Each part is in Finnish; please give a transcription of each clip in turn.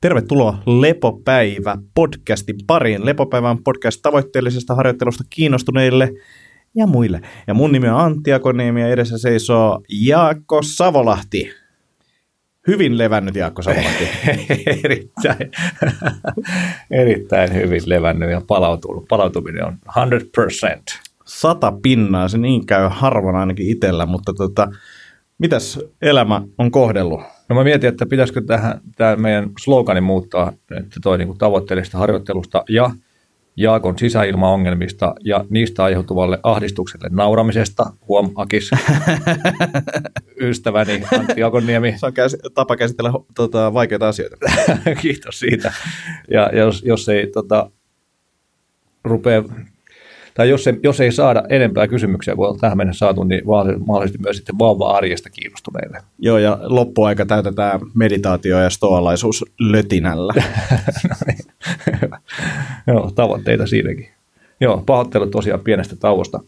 Tervetuloa Lepopäivä podcastin pariin. Lepopäivän podcast tavoitteellisesta harjoittelusta kiinnostuneille ja muille. Ja mun nimi on Antti Akoniemi ja edessä seisoo Jaakko Savolahti. Hyvin levännyt Jaakko Savolahti. erittäin, erittäin hyvin levännyt ja palautunut. Palautuminen on 100%. Sata pinnaa, se niin käy harvoin ainakin itsellä, mutta tota, mitäs elämä on kohdellut? No mä mietin, että pitäisikö tähän, tämä meidän slogani muuttaa, että toi niin tavoitteellisesta harjoittelusta ja Jaakon sisäilmaongelmista ja niistä aiheutuvalle ahdistukselle nauramisesta. Huom, Akis, ystäväni Antti Akoniemi. Se on käs, tapa käsitellä tota, vaikeita asioita. Kiitos siitä. Ja jos, jos ei tota, rupea tai jos, se, jos ei saada enempää kysymyksiä kuin on tähän mennessä saatu, niin mahdollisesti myös sitten vauva-arjesta kiinnostuneille. Joo, ja loppuaika täytetään meditaatio ja stoalaisuus lötinällä. no niin. Joo, tavoitteita siinäkin. Joo, pahoittelut tosiaan pienestä tauosta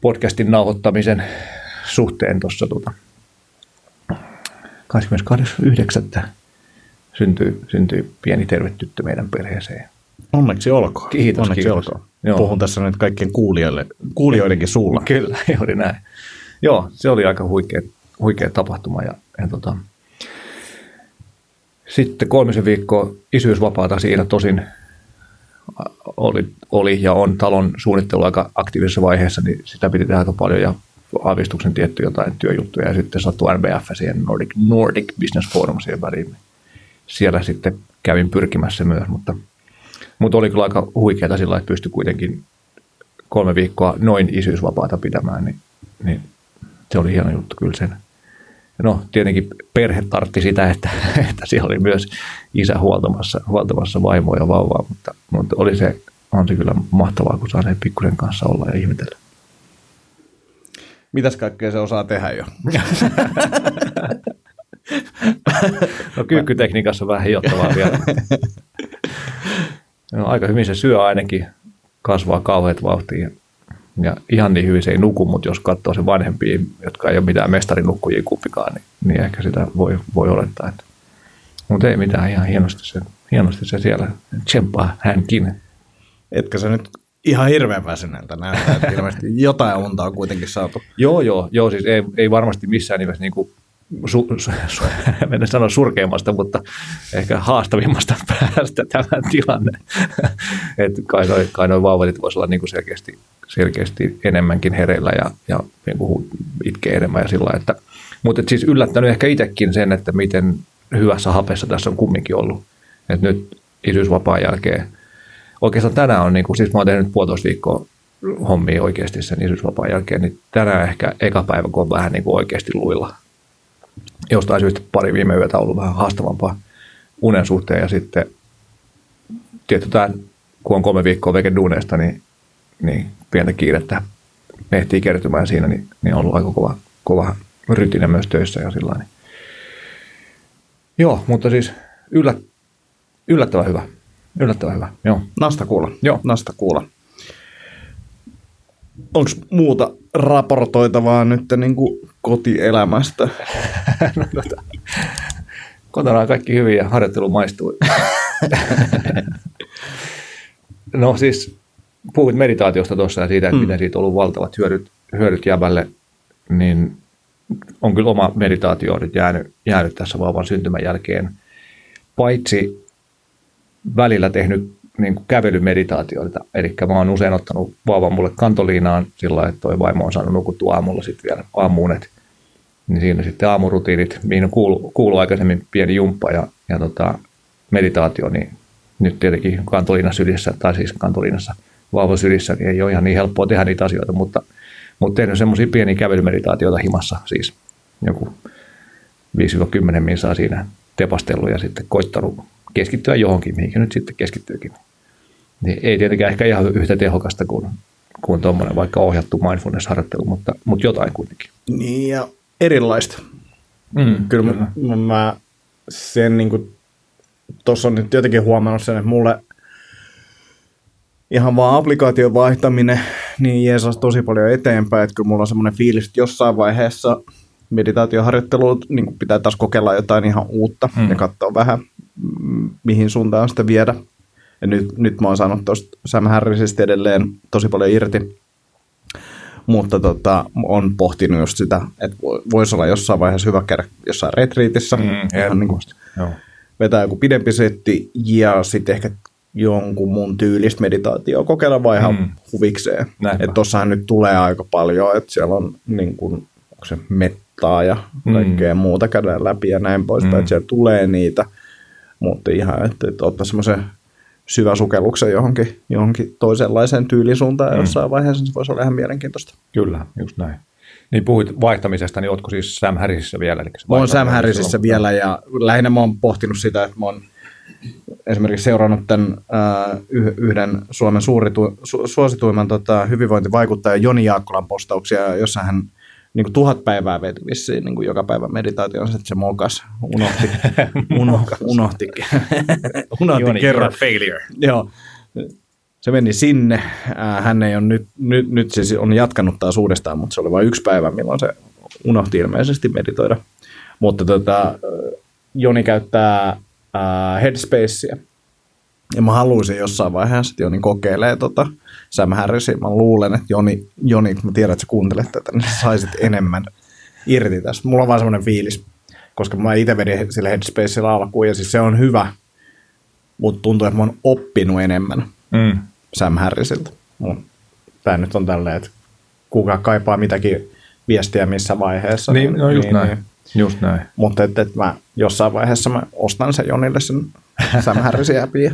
podcastin nauhoittamisen suhteen tuossa tuota, 28.9. Syntyi, syntyi pieni terve tyttö meidän perheeseen. Onneksi olkoon. Kiitos, Onneksi kiitos. olkoon. Joo. Puhun tässä nyt kaikkien kuulijoille, kuulijoidenkin suulla. Kyllä, juuri näin. Joo, se oli aika huikea, huikea tapahtuma. Ja, ja tota, sitten kolmisen viikkoa isyysvapaata siinä tosin oli, oli ja on talon suunnittelu aika aktiivisessa vaiheessa, niin sitä piti tehdä aika paljon ja aavistuksen tietty jotain työjuttuja ja sitten sattui NBF siihen Nordic, Nordic Business Forum siihen väliin. Siellä sitten kävin pyrkimässä myös, mutta – mutta oli kyllä aika huikeaa sillä että pystyi kuitenkin kolme viikkoa noin isyysvapaata pitämään, niin, niin se oli hieno juttu kyllä sen. No tietenkin perhe tartti sitä, että, että siellä oli myös isä huoltamassa, huoltamassa vaimoa ja vauvaa, mutta, mutta oli se, on se kyllä mahtavaa, kun saa sen pikkusen kanssa olla ja ihmetellä. Mitäs kaikkea se osaa tehdä jo? no kyykkytekniikassa vähän hiottavaa vielä. No, aika hyvin se syö ainakin, kasvaa kauheat vauhtia. Ja ihan niin hyvin se ei nuku, mutta jos katsoo se vanhempia, jotka ei ole mitään mestarinukkujia kumpikaan, niin, niin ehkä sitä voi, voi olettaa. Että. Mutta ei mitään, ihan hienosti se, hienosti se siellä tsemppaa hänkin. Etkö se nyt ihan hirveän väsyneeltä näyttää, että ilmeisesti jotain unta on kuitenkin saatu. joo, joo, joo, siis ei, ei varmasti missään nimessä niin kuin su, su, su, mennä sanoa surkeimmasta, mutta ehkä haastavimmasta päästä tämä tilanne. että kai noin kai noi vauvatit voisi olla niin kuin selkeästi, selkeästi enemmänkin hereillä ja, ja niin kuin itkee enemmän ja sillä että mutta siis yllättänyt ehkä itsekin sen, että miten hyvässä hapessa tässä on kumminkin ollut. että nyt isyysvapaan jälkeen, oikeastaan tänään on, niin kuin, siis mä oon tehnyt puolitoista viikkoa hommia oikeasti sen isyysvapaan jälkeen, niin tänään ehkä eka päivä, kun on vähän niin kuin oikeasti luilla jostain syystä pari viime yötä ollut vähän haastavampaa unen suhteen ja sitten tietty tämä, kun on kolme viikkoa veke duuneista, niin, niin pientä kiirettä ehtii kertymään siinä, niin, niin on ollut aika kova, kova rytinä myös töissä ja sillä niin. Joo, mutta siis yllät, yllättävän hyvä. Yllättävän hyvä, joo. Nasta kuulla. Joo. Nasta kuulla. Onko muuta raportoitavaa nyt niin kuin kotielämästä? no, tota, kotona on kaikki hyvin ja harjoittelu maistuu. no siis puhuit meditaatiosta tuossa ja siitä, että mm. miten siitä on ollut valtavat hyödyt, hyödyt jäbälle, niin on kyllä oma meditaatio nyt jäänyt, jäänyt tässä vauvan syntymän jälkeen. Paitsi välillä tehnyt niin kuin kävelymeditaatioita. Eli mä oon usein ottanut vauvan mulle kantoliinaan sillä että toi vaimo on saanut nukuttua aamulla sitten vielä aamuunet. Niin siinä sitten aamurutiinit, mihin kuuluu, kuulu aikaisemmin pieni jumppa ja, ja tota, meditaatio, niin nyt tietenkin kantoliina sylissä, tai siis kantoliinassa vauvan sylissä, niin ei ole ihan niin helppoa tehdä niitä asioita, mutta, mutta tehnyt semmoisia pieniä kävelymeditaatioita himassa, siis joku 5-10 min saa siinä tepastellut ja sitten koittanut keskittyä johonkin, mihinkä nyt sitten keskittyykin. Niin ei tietenkään ehkä ihan yhtä tehokasta kuin, kuin tuommoinen vaikka ohjattu mindfulness-harjoittelu, mutta, mutta jotain kuitenkin. Niin ja erilaista. Mm, kyllä, kyllä. Mä, mä sen niin kuin, tuossa on nyt jotenkin huomannut sen, että mulle ihan vaan applikaation vaihtaminen niin jeesas tosi paljon eteenpäin, että kyllä mulla on semmoinen fiilis, että jossain vaiheessa meditaatioharjoittelu niin pitää taas kokeilla jotain ihan uutta mm. ja katsoa vähän, mihin suuntaan sitä viedä. Ja nyt, nyt mä oon saanut tuosta Sam Harrisista edelleen tosi paljon irti. Mutta tota, on pohtinut just sitä, että vo- voisi olla jossain vaiheessa hyvä käydä jossain retriitissä. Mm, ihan niin kuin. Joo. vetää joku pidempi setti ja sitten ehkä jonkun mun tyylistä meditaatioa kokeilla vai ihan Mm. huvikseen. Että tossahan nyt tulee aika paljon, että siellä on niin kuin, onko se mettaa ja Mm. kaikkea muuta käydään läpi ja näin poispäin, Mm. että siellä tulee niitä, mutta ihan, että, että ottaa semmoisen syvä sukelluksen johonkin, johonkin toisenlaiseen tyylisuuntaan mm. jossain vaiheessa, se voisi olla ihan mielenkiintoista. Kyllä, just näin. Niin puhuit vaihtamisesta, niin ootko siis Sam Harrisissa vielä? Eli se Mä oon Sam Harrisissa vielä ja lähinnä mä oon pohtinut sitä, että mä oon esimerkiksi seurannut tämän äh, yh- yhden Suomen suuritu, su, suosituimman tota, hyvinvointivaikuttajan Joni Jaakkolan postauksia, jossa hän niin kuin tuhat päivää veti vissiin niin kuin joka päivä meditaationsa, että se mokas, unohti, uno, unohti, unohti Joni, kerran. failure. Joo, se meni sinne. Äh, Hän ei ole nyt, nyt, nyt siis on jatkanut taas uudestaan, mutta se oli vain yksi päivä, milloin se unohti ilmeisesti meditoida. Mutta tota, Joni käyttää äh, Headspacea. Ja mä haluaisin jossain vaiheessa, että Joni kokeilee tota Sam Harrisin. Mä luulen, että Joni, Joni kun mä tiedän, että sä kuuntelet tätä, niin sä saisit enemmän irti tästä. Mulla on vaan semmoinen fiilis, koska mä itse vedin sille Headspacella alkuun, ja siis se on hyvä, mutta tuntuu, että mä oon oppinut enemmän Mm. Sam Harrisilta. Tämä nyt on tälleen, että kuka kaipaa mitäkin viestiä missä vaiheessa. Niin, no just näin. Just näin. Mutta että et mä jossain vaiheessa mä ostan sen Jonille sen Appin ja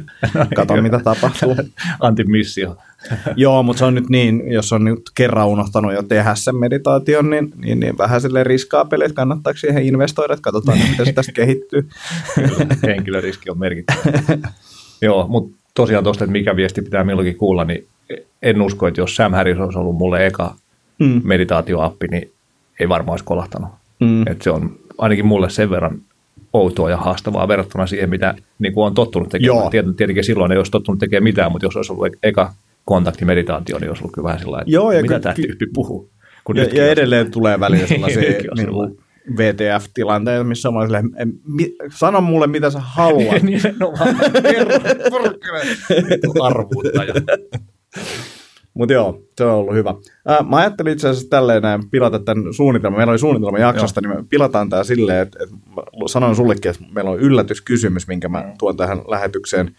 katon mitä tapahtuu. Antimissio. Joo, mutta se on nyt niin, jos on nyt kerran unohtanut jo tehdä sen meditaation, niin, niin, niin vähän sille riskaa peli, että kannattaako siihen investoida, että katsotaan, miten se tästä kehittyy. Kyllä, henkilöriski on merkittävä. Joo, mutta tosiaan tuosta, että mikä viesti pitää milloinkin kuulla, niin en usko, että jos Sam Harris olisi ollut mulle eka Mm. meditaatioappi, niin ei varmaan olisi kolahtanut. Mm. Et se on ainakin mulle sen verran outoa ja haastavaa verrattuna siihen, mitä niin kuin on tottunut tekemään. Joo. Tiet- Tietenkin silloin ei olisi tottunut tekemään mitään, mutta jos olisi ollut e- eka kontaktimeditaatio, niin olisi ollut kyllä vähän sellainen, että Joo, ja mitä tämä tyyppi puhuu. Kun Ja, ja on- edelleen tulee välillä sellaisia on niin kuin VTF-tilanteita, missä on silleen, "En- mi- sano mulle mitä sä haluat. Nimenomaan. Kerro, Arvuuttaja. Mutta joo, se on ollut hyvä. Ää, mä ajattelin itse asiassa tälleen näin pilata tämän suunnitelman. Meillä oli suunnitelma jaksosta, niin me pilataan tämä silleen, että, että sanoin sullekin, että meillä on yllätyskysymys, minkä mä tuon tähän lähetykseen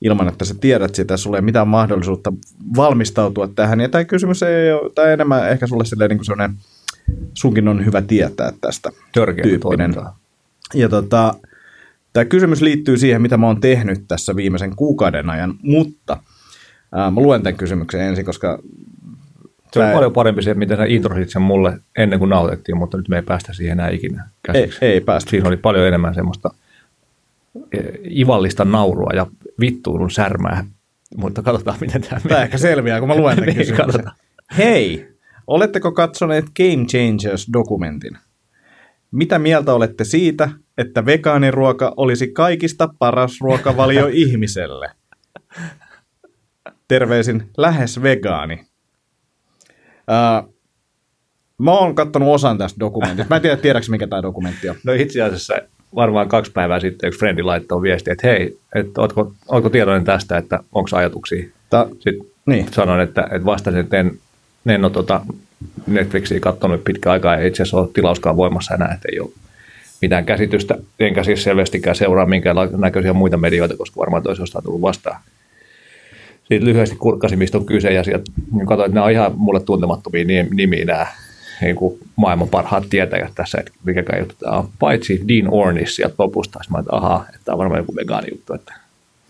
ilman, että sä tiedät sitä. Sulla ei mitään mahdollisuutta valmistautua tähän. Ja tämä kysymys ei ole, tämä enemmän ehkä sulle silleen niin kuin sellainen, sunkin on hyvä tietää tästä. Törkeä Tyyppinen. toimintaa. Ja tota, tämä kysymys liittyy siihen, mitä mä oon tehnyt tässä viimeisen kuukauden ajan, mutta ää, mä luen tämän kysymyksen ensin, koska Se on tää- paljon parempi se, miten sä introsit sen mulle ennen kuin nautettiin, mutta nyt me ei päästä siihen enää ikinä ei, käsiksi. ei päästä. Siinä oli paljon enemmän semmoista eh, ivallista naurua ja vittuilun särmää, mutta katsotaan miten tämä Tämä ehkä selviää, kun mä luen tämän Niin, katsotaan. Hei, oletteko katsoneet Game Changers-dokumentin? Mitä mieltä olette siitä, että vegaaniruoka olisi kaikista paras ruokavalio ihmiselle? Terveisin lähes vegaani. Uh, mä oon kattonut osan tästä dokumentista. Mä en tiedä, tiedätkö mikä tämä dokumentti on. No itse asiassa varmaan kaksi päivää sitten yksi frendi laittoi viesti, että hei, että ootko, ootko tietoinen tästä, että onko ajatuksia? Tää, Sitten niin. sanoin, että, että vastasin, että en, en ole tota Netflixiä katsonut pitkä aikaa, ei itse asiassa ole tilauskaan voimassa enää, että ei ole mitään käsitystä, enkä siis selvästikään seuraa minkään näköisiä muita medioita, koska varmaan toisi jostain tullut vastaan. Sitten lyhyesti kurkkasin, mistä on kyse, ja sieltä niin katsoin, että nämä on ihan mulle tuntemattomia ni- nimiä nämä niin kuin maailman parhaat tietäjät tässä, että mikäkään juttu tämä on. Paitsi Dean Ornish sieltä lopusta, mä että ahaa, että tämä on varmaan joku vegaani juttu. Että,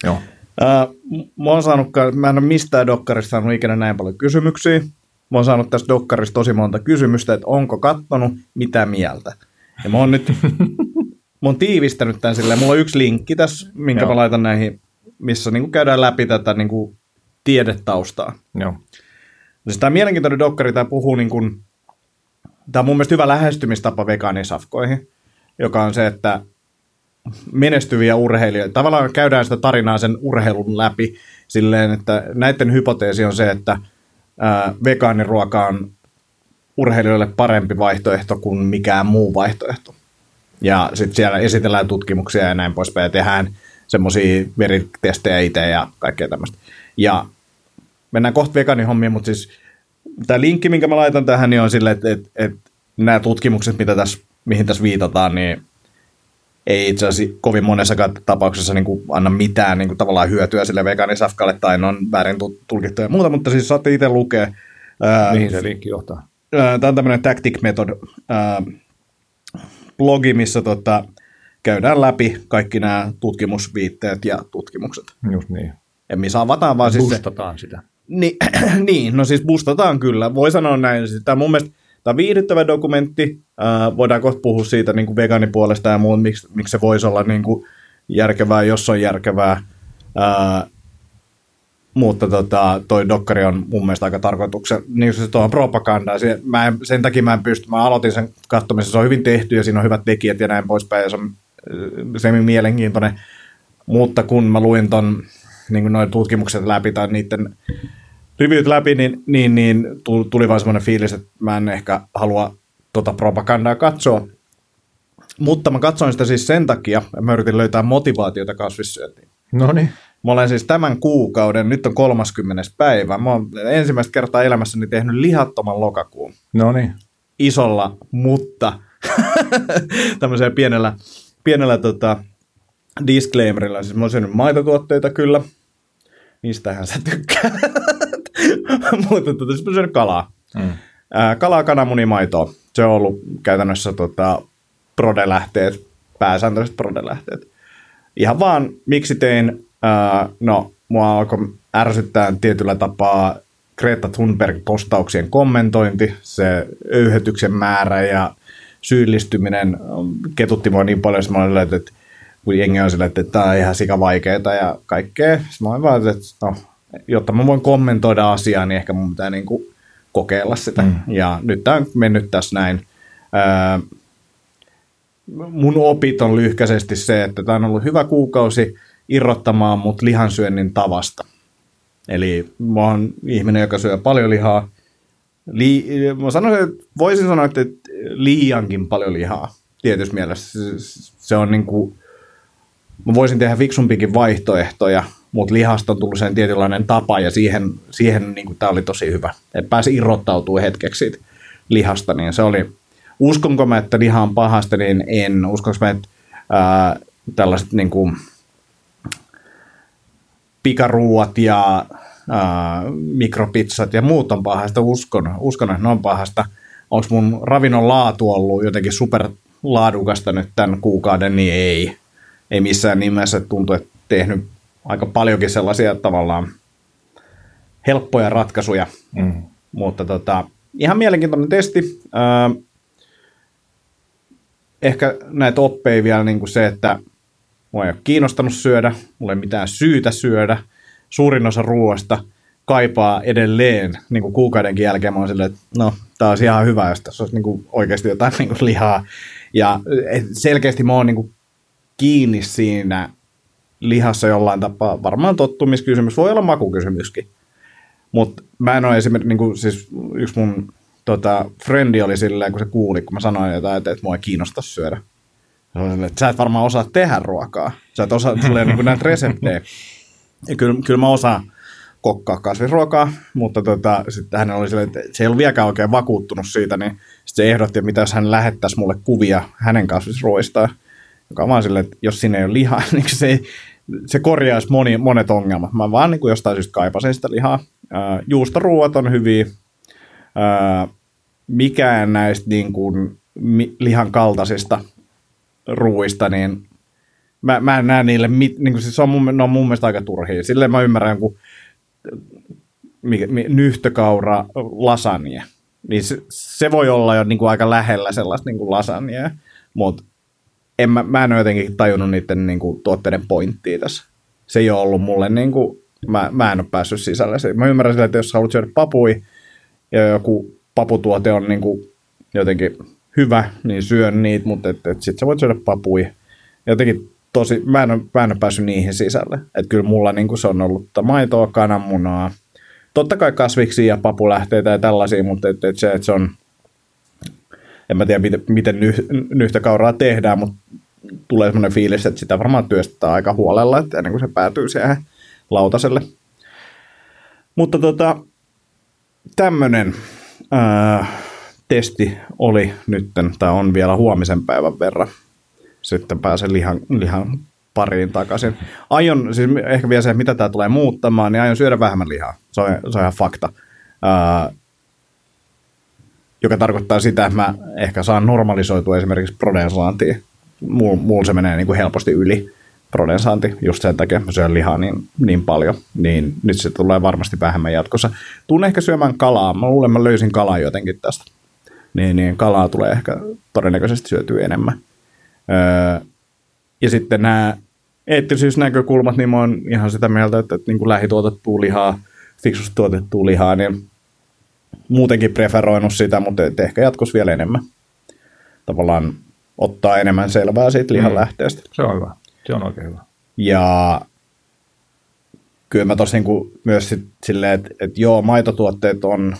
joo. Ää, mä, oon saanut, mä en ole mistään dokkarista saanut ikinä näin paljon kysymyksiä. Mä oon saanut tästä dokkarista tosi monta kysymystä, että onko kattonut, mitä mieltä. Ja mä oon nyt mä oon tiivistänyt tämän silleen, mulla on yksi linkki tässä, minkä Joo. mä laitan näihin, missä niin käydään läpi tätä niin kuin tiedetaustaa. joo. Siis tämä mielenkiintoinen dokkari, tämä puhuu niin kuin, tämä on mun mielestä hyvä lähestymistapa vegaanisafkoihin, joka on se, että menestyviä urheilijoita, tavallaan käydään sitä tarinaa sen urheilun läpi silleen, että näiden hypoteesi on se, että ää, vegaaniruoka on urheilijoille parempi vaihtoehto kuin mikään muu vaihtoehto. Ja sitten siellä esitellään tutkimuksia ja näin poispäin ja tehdään semmoisia veritestejä itse ja kaikkea tämmöistä. Ja mennään kohta veganihommiin, mutta siis tämä linkki, minkä mä laitan tähän, niin on sille, että, että, että nämä tutkimukset, mitä tässä, mihin tässä viitataan, niin ei itse asiassa kovin monessakaan tapauksessa niin kuin anna mitään niin kuin tavallaan hyötyä sille vegaanisafkalle tai on väärin tulkittu ja muuta, mutta siis saatte itse lukea. Ää, Mihin se linkki johtaa? Tämä on tämmöinen Tactic Method ää, blogi, missä tota, käydään läpi kaikki nämä tutkimusviitteet ja tutkimukset. Just niin. Ja missä avataan vaan siis se, sitä. Niin, niin, no siis bustataan kyllä. Voi sanoa näin. Siis tämä mun mielestä Tämä on viihdyttävä dokumentti. Äh, voidaan kohta puhua siitä niin kuin vegaanipuolesta ja muun, miksi, miksi se voisi olla niin kuin järkevää, jos on järkevää. Äh, mutta tota, toi dokkari on mun mielestä aika tarkoituksen, niin se tuohon propagandaa. Mä en, sen takia mä en pysty, mä aloitin sen katsomisen, se on hyvin tehty ja siinä on hyvät tekijät ja näin poispäin ja se on semi mielenkiintoinen. Mutta kun mä luin ton niin noin tutkimukset läpi tai niiden reviewt läpi, niin, niin, niin tuli vain semmoinen fiilis, että mä en ehkä halua tota propagandaa katsoa. Mutta mä katsoin sitä siis sen takia, että mä yritin löytää motivaatiota kasvissyöntiin. No niin. Mä olen siis tämän kuukauden, nyt on 30. päivä, mä oon ensimmäistä kertaa elämässäni tehnyt lihattoman lokakuun. No niin. Isolla, mutta tämmöisellä pienellä, pienellä tota, disclaimerilla. Siis mä oon syönyt maitotuotteita kyllä, niistähän sä tykkää. mutta tota, siis syönyt kalaa. Mm. Ää, kalaa, kananmuni, maitoa. Se on ollut käytännössä tota, prodelähteet, pääsääntöiset prodelähteet. Ihan vaan, miksi tein, ää, no, mua alkoi ärsyttää tietyllä tapaa Greta Thunberg-postauksien kommentointi, se öyhetyksen määrä ja syyllistyminen ketutti mua niin paljon, että mä olin, että kun jengi on sille, että tämä on ihan sika vaikeaa ja kaikkea. Sitten mä olin vaan, että no, jotta mä voin kommentoida asiaa, niin ehkä mun pitää niin kuin kokeilla sitä. Mm. Ja nyt tämä on mennyt tässä näin. Ää, mun opit on lyhkäisesti se, että tämä on ollut hyvä kuukausi irrottamaan mut lihansyönnin tavasta. Eli mä oon ihminen, joka syö paljon lihaa. Li- mä sanoisin, että voisin sanoa, että liiankin paljon lihaa tietyssä mielessä. Se on niin kuin, mä voisin tehdä fiksumpikin vaihtoehtoja, mutta lihasta on tullut sen tietynlainen tapa ja siihen, siihen niin tämä oli tosi hyvä. Että pääsi irrottautumaan hetkeksi siitä lihasta, niin se oli, uskonko mä, että liha on pahasta, niin en. Uskonko mä, että ää, tällaiset niin kuin, pikaruuat ja ää, mikropizzat ja muut on pahasta, uskon, uskon että ne on pahasta. Onko mun ravinnon laatu ollut jotenkin super laadukasta nyt tämän kuukauden, niin ei. Ei missään nimessä tuntuu, että tehnyt aika paljonkin sellaisia tavallaan helppoja ratkaisuja, mm. mutta tota, ihan mielenkiintoinen testi. Öö, ehkä näitä oppeja vielä niin kuin se, että mua ei ole kiinnostanut syödä, mulla ei mitään syytä syödä. Suurin osa ruoasta kaipaa edelleen niin kuin kuukaudenkin jälkeen. Mä oon silleen, että no, tää olisi ihan hyvä, jos tässä olisi niin kuin oikeasti jotain niin kuin lihaa. Ja selkeästi mä oon niin kuin kiinni siinä lihassa jollain tapaa. Varmaan tottumiskysymys, voi olla makukysymyskin. Mutta mä en ole esimerkiksi, niin kuin, siis yksi mun tota, frendi oli silleen, kun se kuuli, kun mä sanoin jotain, että, että mua ei kiinnosta syödä. Silleen, että sä et varmaan osaa tehdä ruokaa. Sä et osaa silleen, niin näitä reseptejä. Ja kyllä, kyllä mä osaan kokkaa kasvisruokaa, mutta tota, sitten hän oli silleen, että se ei ollut vieläkään oikein vakuuttunut siitä, niin sitten se ehdotti, että mitä jos hän lähettäisi mulle kuvia hänen kasvisruoistaan, joka vaan silleen, että jos siinä ei ole lihaa, niin se ei, se korjaisi moni, monet ongelmat. Mä vaan niin jostain syystä kaipasin sitä lihaa. Ää, juustoruuat on hyviä. Ää, mikään näistä niin kuin, mi, lihan kaltaisista ruuista, niin mä, mä en näe niille, mit, niin kuin, siis on mun, ne on mun mielestä aika turhia. Silleen mä ymmärrän, kun mikä, mi, nyhtökaura lasagne, niin se, se voi olla jo niin kuin aika lähellä sellaista niin kuin lasagnea, mutta en mä, mä en ole jotenkin tajunnut niiden niin kuin, tuotteiden pointtia tässä. Se ei ole ollut mulle, niin kuin, mä, mä en ole päässyt sisälle. Mä ymmärrän sillä, että jos haluat syödä papui ja joku paputuote on niin kuin, jotenkin hyvä, niin syön niitä, mutta et, et sit sä voit syödä papui. Jotenkin tosi, mä en mä en ole päässyt niihin sisälle. Että kyllä mulla niin kuin se on ollut maitoa, kananmunaa, totta kai kasviksi ja papulähteitä ja tällaisia, mutta et, et se, että se on en mä tiedä, miten, miten nyh, nyhtökauraa tehdään, mutta tulee sellainen fiilis, että sitä varmaan työstetään aika huolella, että ennen kuin se päätyy siihen lautaselle. Mutta tota, tämmöinen testi oli nytten, tai on vielä huomisen päivän verran. Sitten pääsen lihan, lihan pariin takaisin. Aion, siis ehkä vielä se, mitä tämä tulee muuttamaan, niin aion syödä vähemmän lihaa. Se on, se on ihan fakta. Ää, joka tarkoittaa sitä, että mä ehkä saan normalisoitua esimerkiksi prodensaantia. Mulla se menee niin kuin helposti yli prodensaanti, just sen takia, mä syön lihaa niin, niin paljon, niin nyt se tulee varmasti vähemmän jatkossa. Tuun ehkä syömään kalaa, mä luulen, mä löysin kalaa jotenkin tästä. Niin, niin kalaa tulee ehkä todennäköisesti syötyä enemmän. Öö, ja sitten nämä eettisyysnäkökulmat, niin mä oon ihan sitä mieltä, että, että niin kuin lähituotettua lihaa, fiksusti tuotettua lihaa, niin muutenkin preferoinut sitä, mutta et ehkä jatkossa vielä enemmän. Tavallaan ottaa enemmän selvää siitä lihan mm. lähteestä. Se on hyvä. Se on oikein hyvä. Ja kyllä mä tosin kun myös sit silleen, että, että joo, maitotuotteet on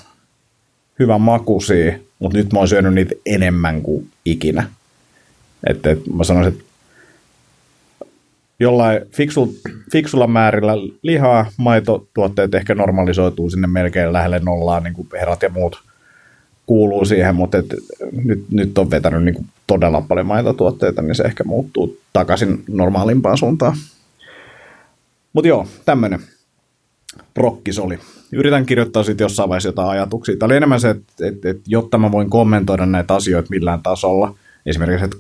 hyvän makuisia, mutta nyt mä oon syönyt niitä enemmän kuin ikinä. Että, että mä sanoisin, että jollain fiksul, fiksulla määrillä lihaa, maitotuotteet ehkä normalisoituu sinne melkein lähelle nollaa, niin kuin herrat ja muut kuuluu siihen, mutta et, nyt, nyt on vetänyt niin kuin todella paljon maitotuotteita, niin se ehkä muuttuu takaisin normaalimpaan suuntaan. Mutta joo, tämmöinen prokkis oli. Yritän kirjoittaa sitten jossain vaiheessa jotain ajatuksia. Tämä oli enemmän se, että, että, että jotta mä voin kommentoida näitä asioita millään tasolla, esimerkiksi, että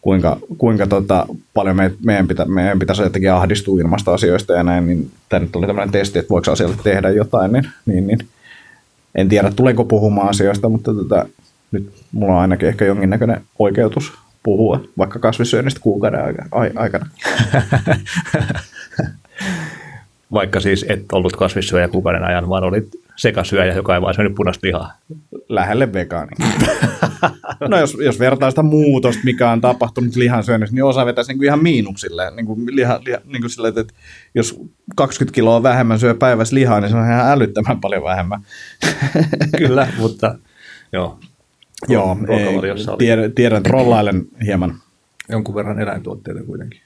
kuinka, kuinka tota, paljon me, meidän, pitä, meidän pitäisi jotenkin ahdistua ilmastoasioista ja näin, niin tämä nyt oli tämmöinen testi, että voiko asialle tehdä jotain, niin, niin, niin en tiedä tulenko puhumaan asioista, mutta tota, nyt mulla on ainakin ehkä jonkinnäköinen oikeutus puhua vaikka kasvissyönnistä kuukauden aikana. Vaikka siis et ollut kasvissyöjä kuukauden ajan, vaan olit sekasyöjä, joka ei vaan syönyt punaista lihaa. Lähelle vegaani. no jos, jos vertaa sitä muutosta, mikä on tapahtunut lihansyönnissä, niin osa vetäisi niin ihan miinuksille. Niin kuin liha, liha, niin kuin sille, että jos 20 kiloa vähemmän syö päivässä lihaa, niin se on ihan älyttömän paljon vähemmän. Kyllä, mutta joo. Joo, ei, tiedän, tiedän, rollailen hieman. Jonkun verran eläintuotteita kuitenkin.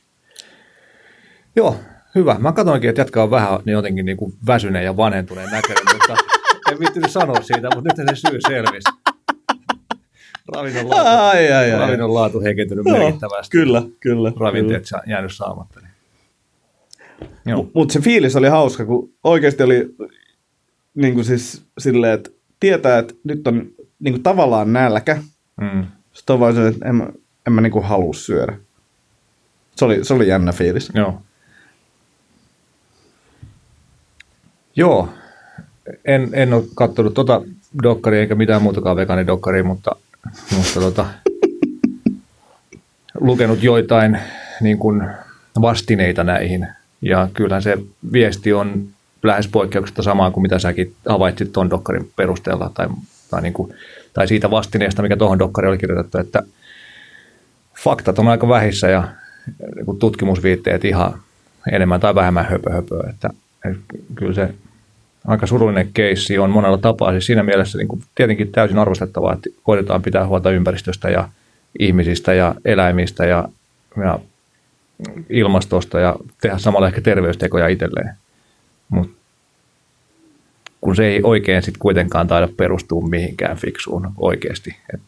Joo, hyvä. Mä katsoinkin, että jatka on vähän niin jotenkin niin kuin väsyneen ja vanhentuneen näköinen, mutta en viittynyt sanoa siitä, mutta nyt se syy selvisi. Ravinnon laatu, ai, ai, ai. Ravinnon laatu heikentynyt Joo, merkittävästi. Kyllä, kyllä. Ravinteet kyllä. jäänyt saamatta. Niin. Mutta se fiilis oli hauska, kun oikeasti oli niin kuin siis silleen, että tietää, että nyt on niin kuin tavallaan nälkä. Mm. Sitten on vaan se, että en mä, en mä niin kuin halua syödä. Se oli, se oli jännä fiilis. Joo. Joo, en, en ole katsonut tota dokkaria eikä mitään muutakaan vegaanidokkaria, mutta, mutta tota, lukenut joitain niin kuin vastineita näihin. Ja kyllähän se viesti on lähes poikkeuksetta samaa kuin mitä säkin havaitsit tuon dokkarin perusteella tai, tai, niin kuin, tai siitä vastineesta, mikä tuohon dokkariin oli kirjoitettu, että faktat on aika vähissä ja niin tutkimusviitteet ihan enemmän tai vähemmän höpö, höpö että, että kyllä se aika surullinen keissi on monella tapaa. Siis siinä mielessä niin kuin tietenkin täysin arvostettavaa, että koitetaan pitää huolta ympäristöstä ja ihmisistä ja eläimistä ja, ja ilmastosta ja tehdä samalla ehkä terveystekoja itselleen. Mutta kun se ei oikein sitten kuitenkaan taida perustua mihinkään fiksuun oikeasti. Et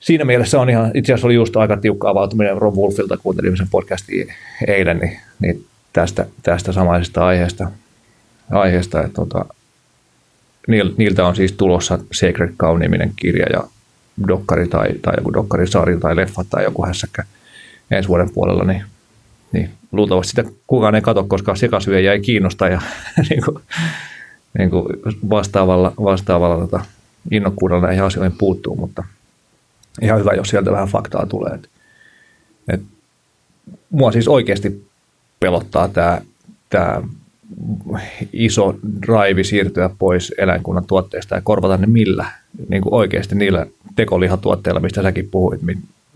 siinä mielessä on ihan, itse asiassa oli just aika tiukka avautuminen Rob Wolfilta, kuuntelin sen podcastin eilen, niin, niin tästä, tästä samaisesta aiheesta – aiheesta. Että tota, niiltä on siis tulossa Sacred Cow-niminen kirja ja dokkari tai, tai joku dokkarisarja tai leffa tai joku hässäkkä ensi vuoden puolella, niin, niin luultavasti sitä kukaan ei katso, koska sekasyöjä ei kiinnosta ja niin kuin, niin kuin vastaavalla, vastaavalla tota, innokkuudella näihin asioihin puuttuu, mutta ihan hyvä, jos sieltä vähän faktaa tulee. Et, et, mua siis oikeasti pelottaa tämä iso drive siirtyä pois eläinkunnan tuotteista ja korvata ne millä, niin kuin oikeasti niillä tekolihatuotteilla, mistä säkin puhuit,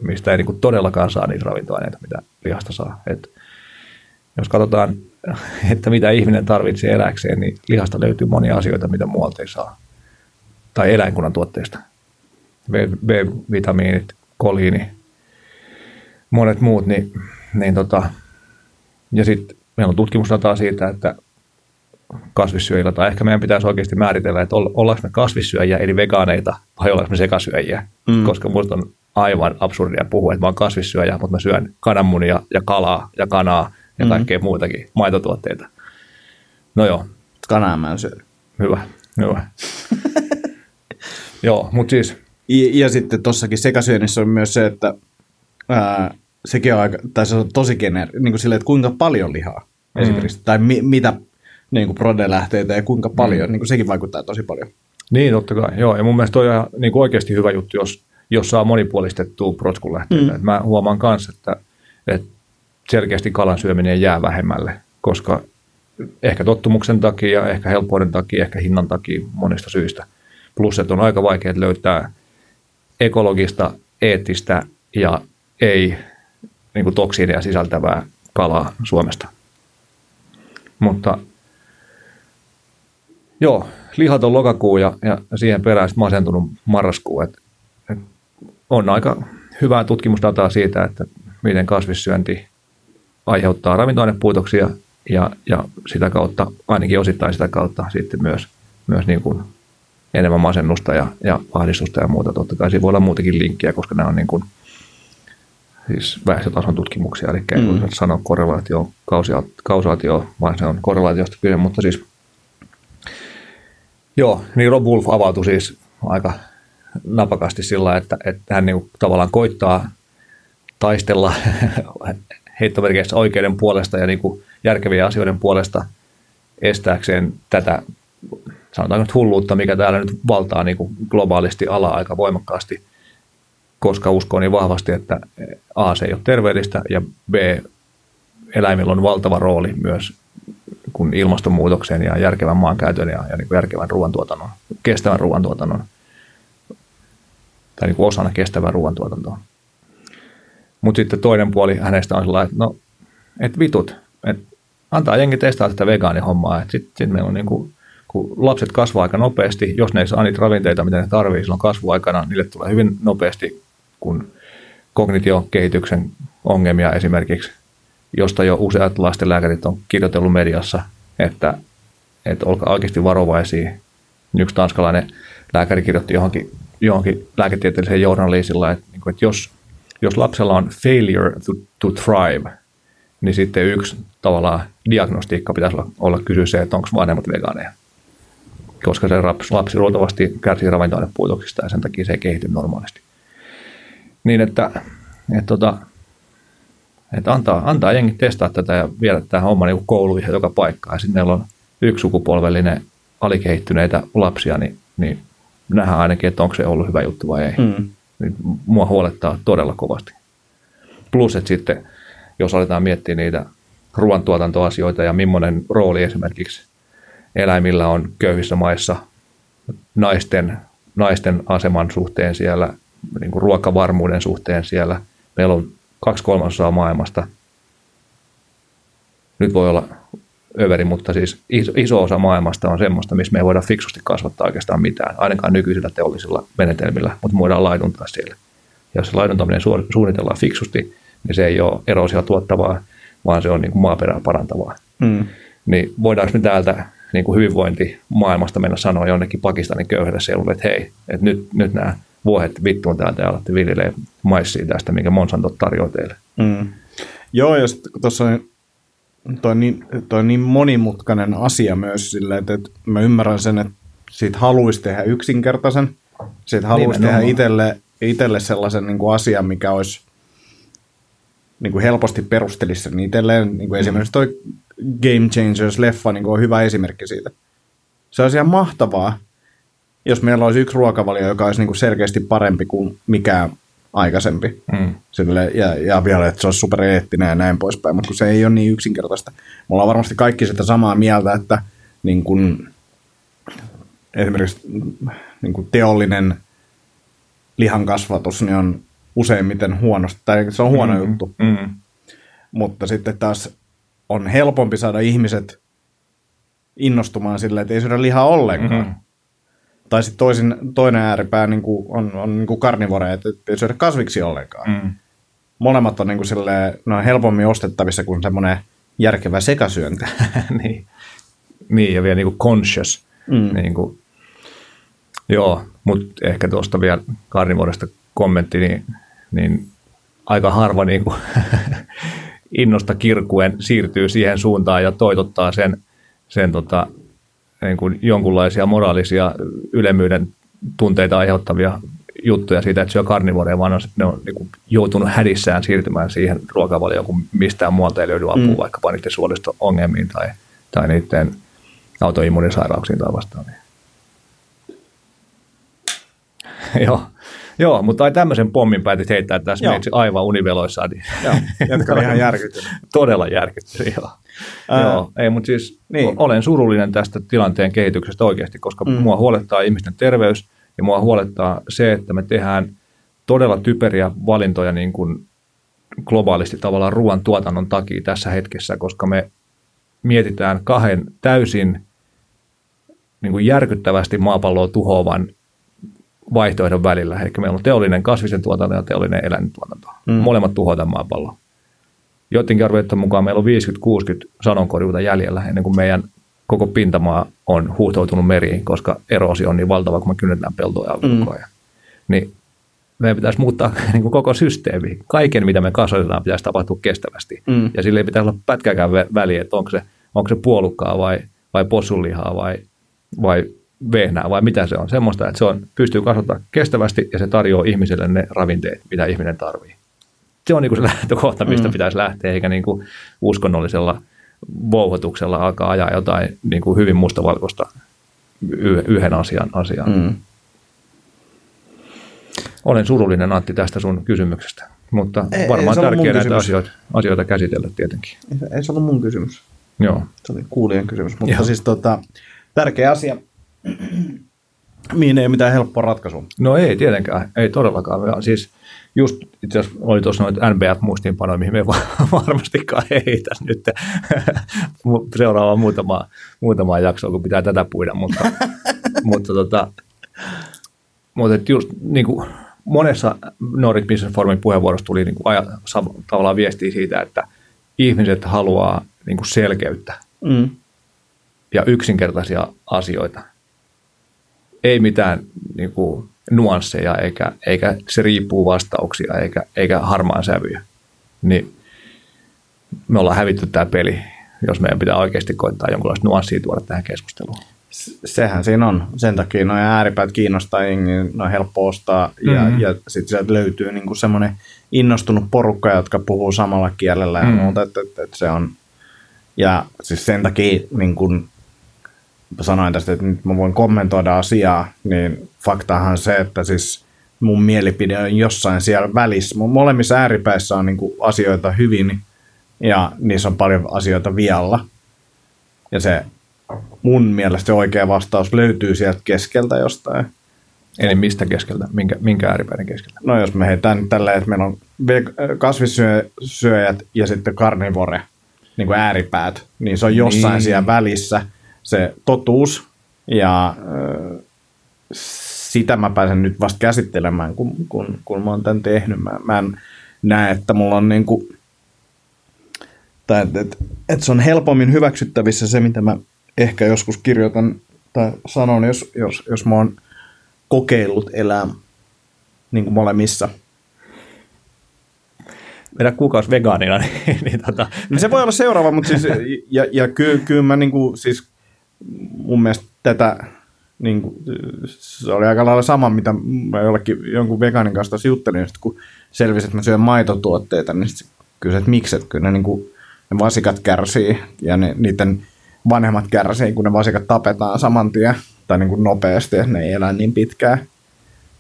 mistä ei niin kuin todellakaan saa niitä ravintoaineita, mitä lihasta saa. Et jos katsotaan, että mitä ihminen tarvitsee eläkseen, niin lihasta löytyy monia asioita, mitä muualta ei saa. Tai eläinkunnan tuotteista. B-vitamiinit, koliini, monet muut, niin, niin tota, ja sitten meillä on tutkimusdataa siitä, että kasvissyöjillä, tai ehkä meidän pitäisi oikeasti määritellä, että ollaanko me kasvissyöjiä, eli vegaaneita, vai ollaanko me sekasyöjiä, mm. koska minusta on aivan absurdia puhua, että mä oon kasvissyöjä, mutta mä syön kananmunia ja kalaa ja kanaa ja mm. kaikkea muutakin, maitotuotteita. No joo. Kanaa mä en syö. Hyvä, hyvä. joo, mutta siis... Ja, ja sitten tuossakin sekasyönnissä on myös se, että ää, sekin on aika, tai se on tosi gener, niin kuin silleen, että kuinka paljon lihaa mm. esimerkiksi, tai mi, mitä niin kuin prode-lähteitä ja kuinka paljon, mm. niin kuin sekin vaikuttaa tosi paljon. Niin, totta kai. Joo, ja mun mielestä toi on niin kuin oikeasti hyvä juttu, jos, jos saa monipuolistettua protskun lähteitä. Mm. mä huomaan myös, että, että selkeästi kalan syöminen jää vähemmälle, koska ehkä tottumuksen takia, ehkä helppouden takia, ehkä hinnan takia monista syistä. Plus, että on aika vaikea löytää ekologista, eettistä ja ei niin kuin toksiineja sisältävää kalaa Suomesta. Mutta joo, lihaton lokakuu ja, ja siihen perään sitten masentunut marraskuu. Et, et on aika hyvää tutkimusdataa siitä, että miten kasvissyönti aiheuttaa ravintoainepuutoksia ja, ja sitä kautta, ainakin osittain sitä kautta sitten myös, myös niin kuin enemmän masennusta ja, ja ahdistusta ja muuta. Totta kai siinä voi olla muutakin linkkiä, koska nämä on niin kuin, siis väestötason tutkimuksia, eli ei mm. voi sanoa korrelaatio, kausaatio, vaan se on korrelaatiosta kyse, mutta siis joo, niin Rob Wolf avautui siis aika napakasti sillä, että, että hän niin tavallaan koittaa taistella heittomerkeissä oikeuden puolesta ja niin kuin järkevien asioiden puolesta estääkseen tätä sanotaanko nyt hulluutta, mikä täällä nyt valtaa niin kuin globaalisti ala aika voimakkaasti, koska uskoo niin vahvasti, että A, se ei ole terveellistä ja B, eläimillä on valtava rooli myös kun ilmastonmuutoksen ja järkevän maankäytön ja, ja niin kuin järkevän ruoantuotannon, kestävän ruoantuotannon tai niin kuin osana kestävää ruoantuotantoa. Mutta sitten toinen puoli hänestä on sellainen, että no, et vitut, et antaa jengi testaa tätä vegaanihommaa. Sitten sit meillä on niin kuin, kun lapset kasvaa aika nopeasti, jos ne ei saa niitä ravinteita, mitä ne tarvii silloin kasvuaikana, niille tulee hyvin nopeasti, kun kognitiokehityksen ongelmia esimerkiksi, josta jo useat lastenlääkärit on kirjoitellut mediassa, että, että olkaa oikeasti varovaisia. Yksi tanskalainen lääkäri kirjoitti johonkin, johonkin lääketieteelliseen journalisilla, että, niin että jos jos lapsella on failure to, to thrive, niin sitten yksi tavallaan diagnostiikka pitäisi olla, olla kysyä se, että onko vanhemmat vegaaneja. Koska se lapsi, lapsi luultavasti kärsii ravintoainepuutoksista ja sen takia se ei kehity normaalisti. Niin että, että, tota, että antaa, antaa jengi testaa tätä ja viedä tämä homma niin kouluihin joka paikkaan. Sitten meillä on yksi sukupolvellinen alikehittyneitä lapsia, niin, niin nähdään ainakin, että onko se ollut hyvä juttu vai ei. Mm niin mua huolettaa todella kovasti. Plus, että sitten jos aletaan miettiä niitä ruoantuotantoasioita ja millainen rooli esimerkiksi eläimillä on köyhissä maissa naisten, naisten aseman suhteen siellä, niin kuin ruokavarmuuden suhteen siellä. Meillä on kaksi kolmasosaa maailmasta. Nyt voi olla överi, mutta siis iso, iso osa maailmasta on semmoista, missä me ei voida fiksusti kasvattaa oikeastaan mitään, ainakaan nykyisillä teollisilla menetelmillä, mutta me voidaan laiduntaa siellä. Ja jos se laiduntaminen suunnitellaan fiksusti, niin se ei ole erosia tuottavaa, vaan se on niin kuin maaperää parantavaa. Mm. Niin voidaanko me täältä niin kuin hyvinvointimaailmasta mennä sanoa jonnekin Pakistanin köyhälle seudulle, että hei, että nyt, nyt nämä vuohet vittuun täältä ja alatte viljelee maissia tästä, minkä Monsanto tarjoaa teille. Mm. Joo, ja sitten tuossa toi on, niin, toi on niin monimutkainen asia myös silleen, että, että mä ymmärrän sen, että siitä haluaisi tehdä yksinkertaisen. Siitä haluaisi tehdä itselle, itselle sellaisen niin kuin asian, mikä olisi niin kuin helposti perustelisi sen itselleen. Niin kuin mm. Esimerkiksi toi Game Changers-leffa niin kuin on hyvä esimerkki siitä. Se olisi ihan mahtavaa, jos meillä olisi yksi ruokavalio, joka olisi niin kuin selkeästi parempi kuin mikään aikaisempi. Mm. Sille, ja, ja vielä, että se olisi supereettinen ja näin poispäin, mutta kun se ei ole niin yksinkertaista. Me ollaan varmasti kaikki sitä samaa mieltä, että niin kun, esimerkiksi niin kun teollinen lihan kasvatus niin on useimmiten huonosti, tai se on huono mm, juttu. Mm. Mutta sitten taas on helpompi saada ihmiset innostumaan sille, että ei syödä lihaa ollenkaan. Mm-hmm. Tai sitten toisin, toinen ääripää niin kuin on, on niin kuin karnivore, että ei syödä kasviksi ollenkaan. Mm. molemmat on, niin kuin silleen, ne on helpommin ostettavissa kuin semmoinen järkevä sekasyönti. niin. niin, ja vielä niin kuin conscious. Mm. Niin kuin, joo, mutta ehkä tuosta vielä karnivuodesta kommentti, niin, niin aika harva niin kuin innosta kirkuen siirtyy siihen suuntaan ja toitottaa sen, sen tota, niin kuin jonkunlaisia moraalisia ylemmyyden tunteita aiheuttavia juttuja siitä, että syö karnivoreja, vaan on, ne on niin kuin joutunut hädissään siirtymään siihen ruokavalioon, kun mistään muualta ei löydy apua, mm. vaikkapa niiden suolisto-ongelmiin tai, tai niiden autoimmunisairauksiin tai vastaavaan. Joo. Joo, mutta ai tämmöisen pommin päätit heittää tässä Joo. meitsi aivan univeloissaan. Niin joo, jotka ihan järkyttynyt. Todella järkyttynyt, joo. Ää, joo, ei, mutta siis niin. olen surullinen tästä tilanteen kehityksestä oikeasti, koska mm. mua huolettaa ihmisten terveys ja mua huolettaa se, että me tehdään todella typeriä valintoja niin kuin globaalisti tavallaan ruoan tuotannon takia tässä hetkessä, koska me mietitään kahden täysin niin kuin järkyttävästi maapalloa tuhoavan vaihtoehdon välillä. Eli meillä on teollinen kasvisen tuotanto ja teollinen eläintuotanto. Mm. Molemmat tuhoavat maapalloa. Joidenkin arvioiden mukaan meillä on 50-60 sanonkorjuuta jäljellä ennen kuin meidän koko pintamaa on huuhtoutunut meriin, koska eroosi on niin valtava, kun me kynnetään peltoja mm. koko ajan. Niin meidän pitäisi muuttaa niin kuin koko systeemi. Kaiken, mitä me kasvatetaan, pitäisi tapahtua kestävästi. Mm. Ja sille ei pitäisi olla pätkäkään väliä, että onko se, onko se puolukkaa vai, vai possulihaa vai, vai vehnää vai mitä se on. Semmoista, että se on, pystyy kasvattamaan kestävästi ja se tarjoaa ihmiselle ne ravinteet, mitä ihminen tarvii. Se on niin kuin se lähtökohta, mistä mm. pitäisi lähteä, eikä niin kuin uskonnollisella vouhotuksella alkaa ajaa jotain niin kuin hyvin mustavalkoista yhden asian. asian. Mm. Olen surullinen Antti tästä sun kysymyksestä, mutta ei, varmaan ei tärkeää näitä asioita, asioita käsitellä tietenkin. Ei, ei se ollut mun kysymys. Joo. Se oli kuulijan kysymys, mutta Joo. siis tota, tärkeä asia, mihin ei mitään helppoa ratkaisua. No ei tietenkään, ei todellakaan. Siis just itse asiassa oli tuossa noita NBA-muistiinpanoja, mihin me varmastikaan heitä nyt seuraavaan muutamaa, muutamaa jaksoa, kun pitää tätä puida, mutta, mutta, tota, mutta just niin kuin monessa Nordic Business Forumin puheenvuorossa tuli niin kuin aja, tavallaan viestiä siitä, että ihmiset haluaa niin kuin selkeyttä mm. ja yksinkertaisia asioita – ei mitään niin kuin, nuansseja eikä, eikä se riippuu vastauksia eikä, eikä harmaan sävyjä. Niin me ollaan hävitty tämä peli, jos meidän pitää oikeasti koittaa jonkinlaista nuanssia tuoda tähän keskusteluun. Sehän siinä on. Sen takia noin ääripäät kiinnostaa, niin ne on helppo ostaa ja, mm-hmm. ja sitten sieltä löytyy niinku semmoinen innostunut porukka, jotka puhuu samalla kielellä ja mm-hmm. muuta, että, että, että se on ja siis sen takia niin kun sanoin tästä, että nyt mä voin kommentoida asiaa, niin faktahan se, että siis mun mielipide on jossain siellä välissä. Mun molemmissa ääripäissä on niin asioita hyvin ja niissä on paljon asioita vialla. Ja se mun mielestä se oikea vastaus löytyy sieltä keskeltä jostain. Eli mistä keskeltä? Minkä, minkä ääripäiden keskeltä? No jos me heitään tälleen, että meillä on kasvissyöjät ja sitten karnivore, niin kuin ääripäät, niin se on jossain niin. siellä välissä – se totuus ja äh, sitä mä pääsen nyt vasta käsittelemään, kun, kun, kun mä oon tämän tehnyt. Mä, mä en näe, että mulla on niinku, tai että et, et se on helpommin hyväksyttävissä se, mitä mä ehkä joskus kirjoitan tai sanon, jos, jos, jos mä oon kokeillut elää niin kuin molemmissa vedä kuukausi vegaanina, niin, niin tota. No se voi olla seuraava, mutta siis, ja, ja kyllä, kyllä mä niin kuin, siis mun mielestä tätä, niin kuin, se oli aika lailla sama, mitä mä jollekin jonkun vegaanin kanssa juttelin, sit kun selvisi, että mä syön maitotuotteita, niin sitten kysyt, että miksi, että kyllä ne, niin kuin, ne vasikat kärsii ja ne, niiden vanhemmat kärsii, kun ne vasikat tapetaan saman tien tai niin kuin nopeasti, että ne ei elä niin pitkään.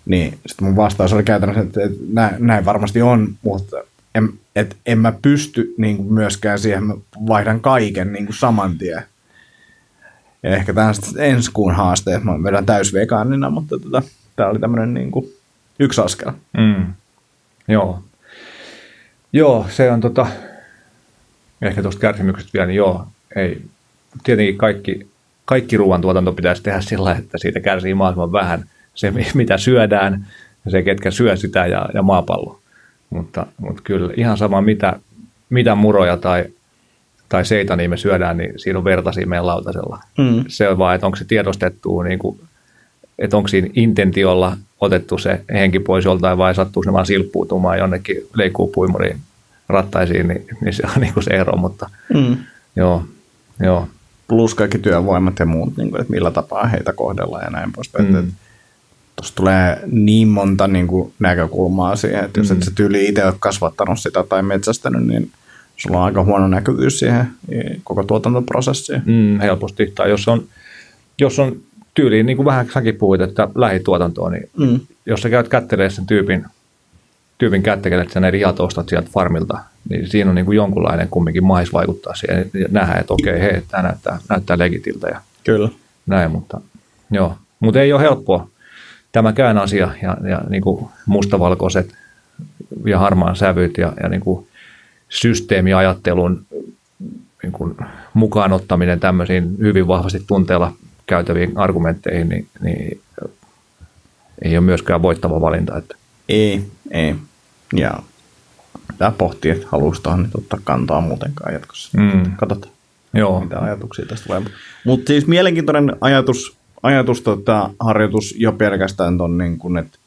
Niin sitten mun vastaus oli käytännössä, että, että näin, näin varmasti on, mutta en, et en mä pysty niin kuin myöskään siihen, mä vaihdan kaiken niin kuin saman tien. Ja ehkä tämä on ensi kuun haaste, että mä vedän täysvegaanina, mutta tota, tämä oli tämmöinen niin kuin yksi askel. Mm. Joo. Joo, se on tota, ehkä tuosta kärsimyksestä vielä, niin joo, ei, tietenkin kaikki, kaikki ruoantuotanto pitäisi tehdä sillä, että siitä kärsii mahdollisimman vähän se, mitä syödään, ja se, ketkä syö sitä ja, ja maapallo. Mutta, mutta kyllä ihan sama mitä, mitä muroja tai, tai seitania me syödään, niin siinä on vertaisia meidän lautasella. Mm. Se on vaan, että onko se tiedostettu, niin kuin, että onko siinä intentiolla otettu se henki pois joltain vai sattuu se vaan silppuutumaan jonnekin leikkuupuimuriin rattaisiin, niin, niin se on niin kuin se ero, mutta Mm. joo, joo. Plus kaikki työvoimat ja muut, niin kuin, että millä tapaa heitä kohdellaan ja näin poispäin. Mm. Mm. Tuossa tulee niin monta niin kuin, näkökulmaa siihen, että jos Mm. et sä tyyli itse ole kasvattanut sitä tai metsästänyt, niin sulla on aika huono näkyvyys siihen eh, koko tuotantoprosessiin. Mm, helposti. Tai jos on, jos on tyyliin, niin kuin vähän säkin puhuit, että lähituotantoa, niin Mm. jos sä käyt kättelemään sen tyypin, tyypin kättekelet, että sä ne rihat ostat sieltä farmilta, niin siinä on niin kuin jonkunlainen kumminkin mais vaikuttaa siihen ja nähdä, että okei, hei, tämä näyttää, näyttää legitiltä ja Kyllä. näin, mutta joo. Mutta ei ole helppoa tämäkään asia ja, ja niin kuin mustavalkoiset ja harmaan sävyt ja, ja niin kuin systeemiajattelun niin kuin mukaan ottaminen tämmöisiin hyvin vahvasti tunteella käytäviin argumentteihin, niin, niin ei ole myöskään voittava valinta. Että, Ei, ei. Ja pitää pohtia, että haluaisi tuohon nyt ottaa kantaa muutenkaan jatkossa. Mm. Katsotaan, joo, mitä ajatuksia tästä tulee. Mutta siis mielenkiintoinen ajatus, ajatus tota, harjoitus jo pelkästään ton, niin kun, että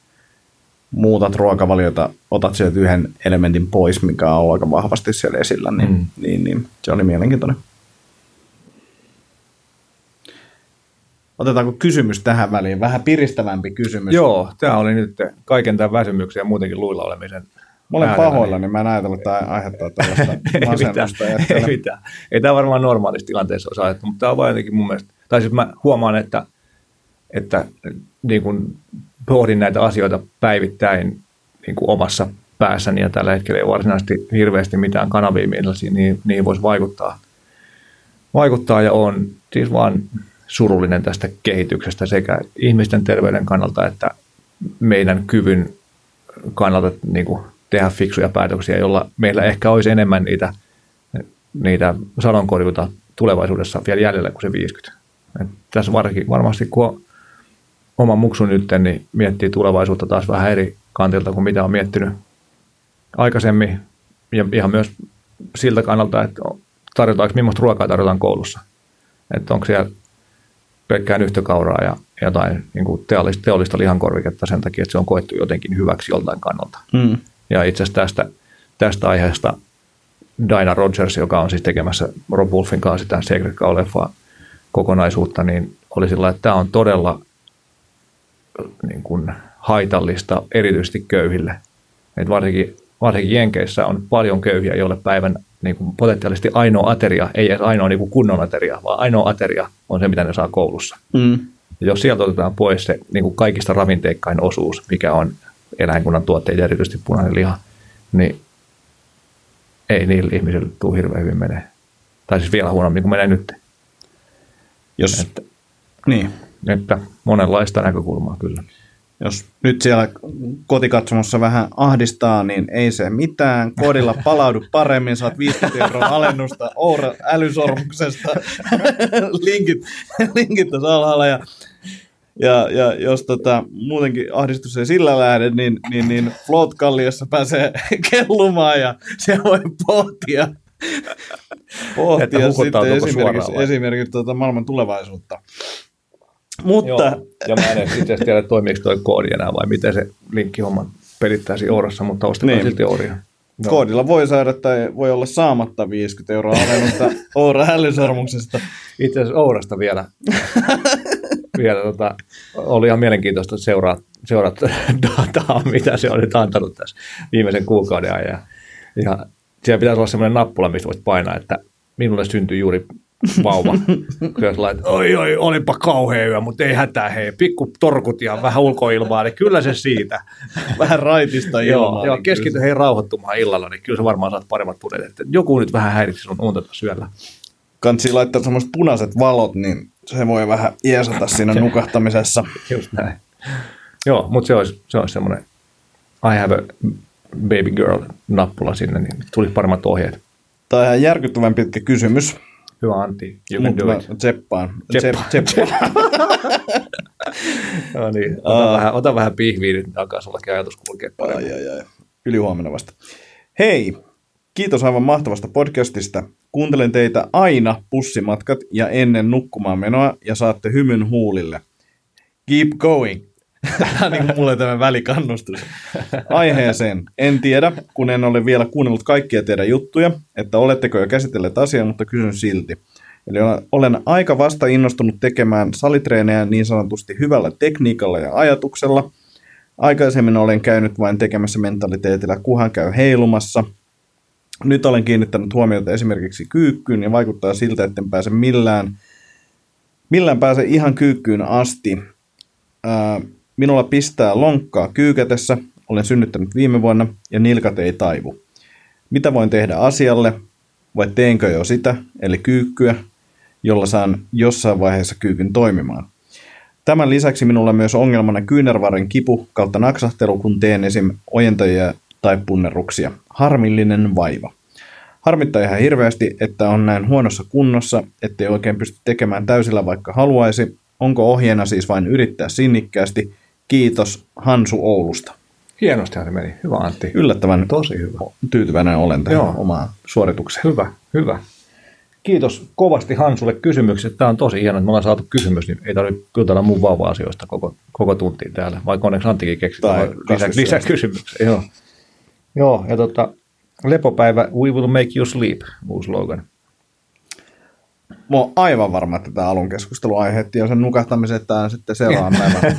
muutat ruokavaliota, otat sieltä yhden elementin pois, mikä on aika vahvasti siellä esillä, niin, Mm. niin, niin se oli mielenkiintoinen. Otetaanko kysymys tähän väliin? Vähän piristävämpi kysymys. joo tämä oli nyt kaiken tämän väsymyksen ja muutenkin luilla olemisen. Mä olen pahoilla, niin mä en ajatellut, että tämä aiheuttaa tällaista ei mitään, masennusta. ei Ei mitään. Ei tämä varmaan normaalissa tilanteessa olisi ajettu, mutta tämä on vain jotenkin mun mielestä, tai siis mä huomaan, että, että niin kuin pohdin näitä asioita päivittäin niin kuin omassa päässäni ja tällä hetkellä ei varsinaisesti hirveästi mitään kanavia, millä niin, niihin voisi vaikuttaa. vaikuttaa ja on siis vaan surullinen tästä kehityksestä sekä ihmisten terveyden kannalta että meidän kyvyn kannalta niin kuin tehdä fiksuja päätöksiä, jolla meillä ehkä olisi enemmän niitä, niitä sadonkorjuuta tulevaisuudessa vielä jäljellä kuin se 50. Et tässä varmasti kun on oma muksu nyt, niin miettii tulevaisuutta taas vähän eri kantilta kuin mitä on miettinyt aikaisemmin. Ja ihan myös siltä kannalta, että tarjotaanko, millaista ruokaa tarjotaan koulussa. Että onko siellä pelkkää nyhtökauraa ja jotain niin kuin teollista, teollista lihankorviketta sen takia, että se on koettu jotenkin hyväksi joltain kannalta. Mm. Ja itse asiassa tästä, tästä aiheesta Dinah Rogers, joka on siis tekemässä Rob Wolfin kanssa sitä Secret kokonaisuutta, niin oli sillä, että tämä on todella niin kuin haitallista erityisesti köyhille. Et varsinkin, varsinkin Jenkeissä on paljon köyhiä, joille päivän niin kuin potentiaalisesti ainoa ateria, ei edes ainoa niin kuin kunnon ateria, vaan ainoa ateria on se, mitä ne saa koulussa. Mm. Ja jos sieltä otetaan pois se niin kuin kaikista ravinteikkain osuus, mikä on eläinkunnan tuotteita, erityisesti punainen liha, niin ei niillä ihmisillä tule hirveän hyvin menee. Tai siis vielä huonommin kuin menee nyt. Jos, Että, niin. Että monenlaista näkökulmaa kyllä. Jos nyt siellä kotikatsomossa vähän ahdistaa, niin ei se mitään. Kodilla palaudu paremmin, saat 50 euroa alennusta Oura älysormuksesta. linkit, linkit tässä alhaalla. Ja, ja, ja jos tota, muutenkin ahdistus ei sillä lähde, niin, niin, niin Float pääsee kellumaan ja se voi pohtia, pohtia sitten esimerkiksi, esimerkiksi tota maailman tulevaisuutta. Mutta Joo, ja mä en itse asiassa tiedä, toimiiko toi koodi enää vai miten se linkkihomma pelittäisi Ourassa, mutta ostetaan Niin. silti Ouria. Joo. Koodilla voi saada tai voi olla saamatta 50 euroa alennusta Oura älysormuksesta. Itse asiassa Ourasta vielä, vielä tota, oli ihan mielenkiintoista seuraa, seurata dataa, mitä se on nyt antanut tässä viimeisen kuukauden ajan. Ja, siellä pitäisi olla semmoinen nappula, mistä voit painaa, että minulle syntyi juuri vauva. Kyllä laitat, oi oi, olipa kauhea yö, mutta ei hätää hei, pikku torkut ja vähän ulkoilmaa, niin kyllä se siitä. Vähän raitista Joo, ilmaa. joo niin keskity hei rauhoittumaan illalla, niin kyllä sä varmaan saat paremmat pudet. Että joku nyt vähän häiritsi sun unta tuossa yöllä. se- Kansi laittaa semmoiset punaiset valot, niin se voi vähän iesata siinä nukahtamisessa. Just näin. Joo, mutta se olisi, se olisi semmoinen I have a baby girl nappula sinne, niin tulisi paremmat ohjeet. Tämä on ihan järkyttävän pitkä kysymys, Hyvä Antti, you can do it. tseppaan. Tseppaa. Tsep- tseppaan. No niin, ota, Aa. vähän, ota vähän pihviä nyt, alkaa sullakin ajatus kulkea paremmin. ai, ai, ai. Ylihuomenna vasta. Hei, kiitos aivan mahtavasta podcastista. Kuuntelen teitä aina pussimatkat ja ennen nukkumaan menoa ja saatte hymyn huulille. Keep going. Tämä on niin mulle tämä välikannustus. Aiheeseen. En tiedä, kun en ole vielä kuunnellut kaikkia teidän juttuja, että oletteko jo käsitelleet asiaa, mutta kysyn silti. Eli olen aika vasta innostunut tekemään salitreenejä niin sanotusti hyvällä tekniikalla ja ajatuksella. Aikaisemmin olen käynyt vain tekemässä mentaliteetillä, kuhan käy heilumassa. Nyt olen kiinnittänyt huomiota esimerkiksi kyykkyyn ja vaikuttaa siltä, että en pääse millään, millään pääse ihan kyykkyyn asti. Ää, minulla pistää lonkkaa kyykätessä, olen synnyttänyt viime vuonna ja nilkat ei taivu. Mitä voin tehdä asialle? Vai teenkö jo sitä, eli kyykkyä, jolla saan jossain vaiheessa kyykyn toimimaan. Tämän lisäksi minulla on myös ongelmana kyynärvarren kipu kautta naksahtelu, kun teen esim. ojentajia tai punnerruksia. Harmillinen vaiva. Harmittaa ihan hirveästi, että on näin huonossa kunnossa, ettei oikein pysty tekemään täysillä vaikka haluaisi. Onko ohjeena siis vain yrittää sinnikkäästi? Kiitos Hansu Oulusta. Hienosti se meni. Hyvä Antti. Yllättävän Tosi hyvä. tyytyväinen olen tähän Joo. omaan suoritukseen. Hyvä, hyvä. Kiitos kovasti Hansulle kysymykset. Tämä on tosi hienoa, että me ollaan saatu kysymys, niin ei tarvitse jutella mun vauva-asioista koko, koko tuntiin täällä, vaikka onneksi Anttikin keksi lisä, lisäkysymyksen. Joo. Joo, ja tota, lepopäivä, we will make you sleep, uusi slogan. Mä oon aivan varma, että tämä alun keskustelu aiheutti jo sen nukahtamisen, että tämä sitten seuraavan päivän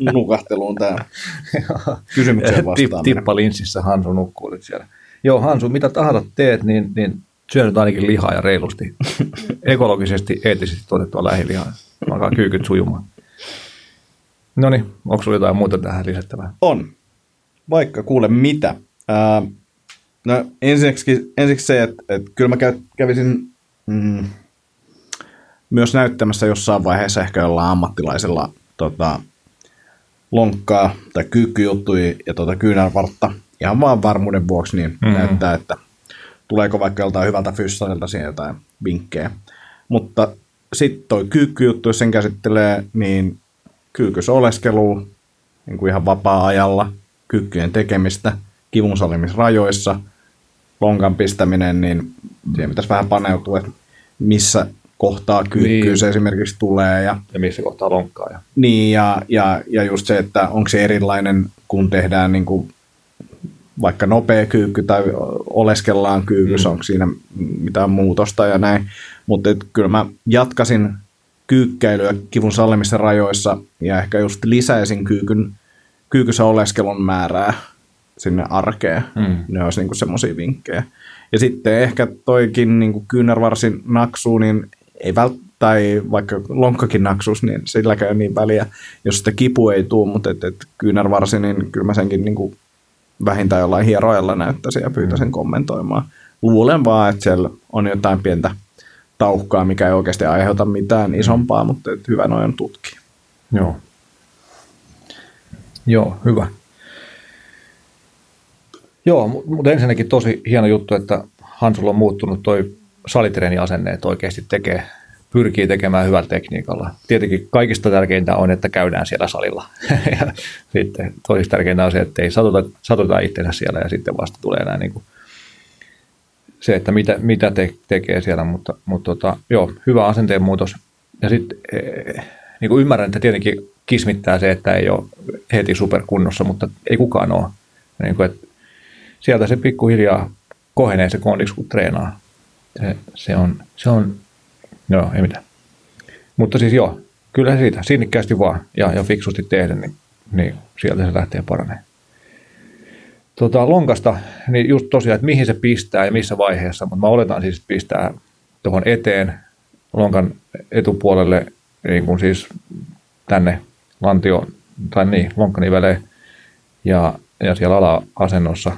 nukahteluun tämä kysymykseen vastaaminen. tippa linssissä Hansu nukkuu nyt siellä. Joo, Hansu, mitä tahansa teet, niin, niin syö nyt ainakin lihaa ja reilusti. Ekologisesti, eettisesti tuotettua lähilihaa. Alkaa kyykyt sujumaan. No niin, onko sinulla jotain muuta tähän lisättävää? On. Vaikka kuule mitä. Ää, no ensiksi, ensiksi se, että, että kyllä mä kä- kävisin mm, myös näyttämässä jossain vaiheessa ehkä jollain ammattilaisella tota, lonkkaa tai kyykkyjuttuja ja tota kyynärvartta ihan vaan varmuuden vuoksi niin Mhm. mm-hmm. näyttää, että tuleeko vaikka joltain hyvältä fyssarilta siihen jotain vinkkejä. Mutta sitten toi kyykkyjuttu, jos sen käsittelee, niin kyykys oleskelu niin kuin ihan vapaa-ajalla, kyykkyjen tekemistä, kivun sallimisrajoissa, lonkan pistäminen, niin siihen pitäisi vähän paneutua, että missä kohtaa kyykkyys Niin. niin. esimerkiksi tulee ja Ja missä kohtaa lonkkaa? Ja... niin, ja, ja, ja just se, että onko se erilainen, kun tehdään niin kuin vaikka nopea kyykky tai oleskellaan kyykys, Mm. onko siinä mitään muutosta ja näin. Mutta kyllä mä jatkasin kyykkäilyä kivun sallimisen rajoissa ja ehkä just lisäisin kyykyn, kyykyssä oleskelun määrää sinne arkeen. Mm. Ne olisi niinku semmoisia vinkkejä. Ja sitten ehkä toikin niinku kyynärvarsin naksu, niin ei vält- tai vaikka lonkkakin naksus, niin silläkään ei niin väliä, jos sitä kipu ei tule, mutta et, et kyynärvarsi, niin kyllä mä senkin niinku vähintään jollain hieroajalla näyttäisin ja pyytäisin kommentoimaan. Luulen vaan, että siellä on jotain pientä tauhkaa, mikä ei oikeasti aiheuta mitään isompaa, mutta et hyvä noin on tutkia. Joo. Joo, hyvä. Joo, mu- mutta ensinnäkin tosi hieno juttu, että Hansulla on muuttunut toi salitreeniasenne, että oikeasti tekee, pyrkii tekemään hyvällä tekniikalla. Tietenkin kaikista tärkeintä on, että käydään siellä salilla. ja sitten toisiksi tärkeintä on se, että ei satuta, satuta itsensä siellä ja sitten vasta tulee nämä niin kuin se, että mitä, mitä te, tekee siellä, mutta, mutta tota, joo, hyvä asenteen muutos. Ja sitten niin kuin ymmärrän, että tietenkin kismittää se, että ei ole heti superkunnossa, mutta ei kukaan ole. Niin kuin, että sieltä se pikkuhiljaa kohenee se kondiksi, kun treenaa. Se, se on, se on, joo, ei mitään. Mutta siis joo, kyllä siitä, sinnikkäästi vaan ja, ja fiksusti tehdä, niin, niin sieltä se lähtee paranee. Tota, lonkasta, niin just tosiaan, että mihin se pistää ja missä vaiheessa, mutta mä oletan siis, että pistää tuohon eteen lonkan etupuolelle, niin kuin siis tänne lantio, tai niin, lonkkaniveleen, ja, ja siellä ala-asennossa,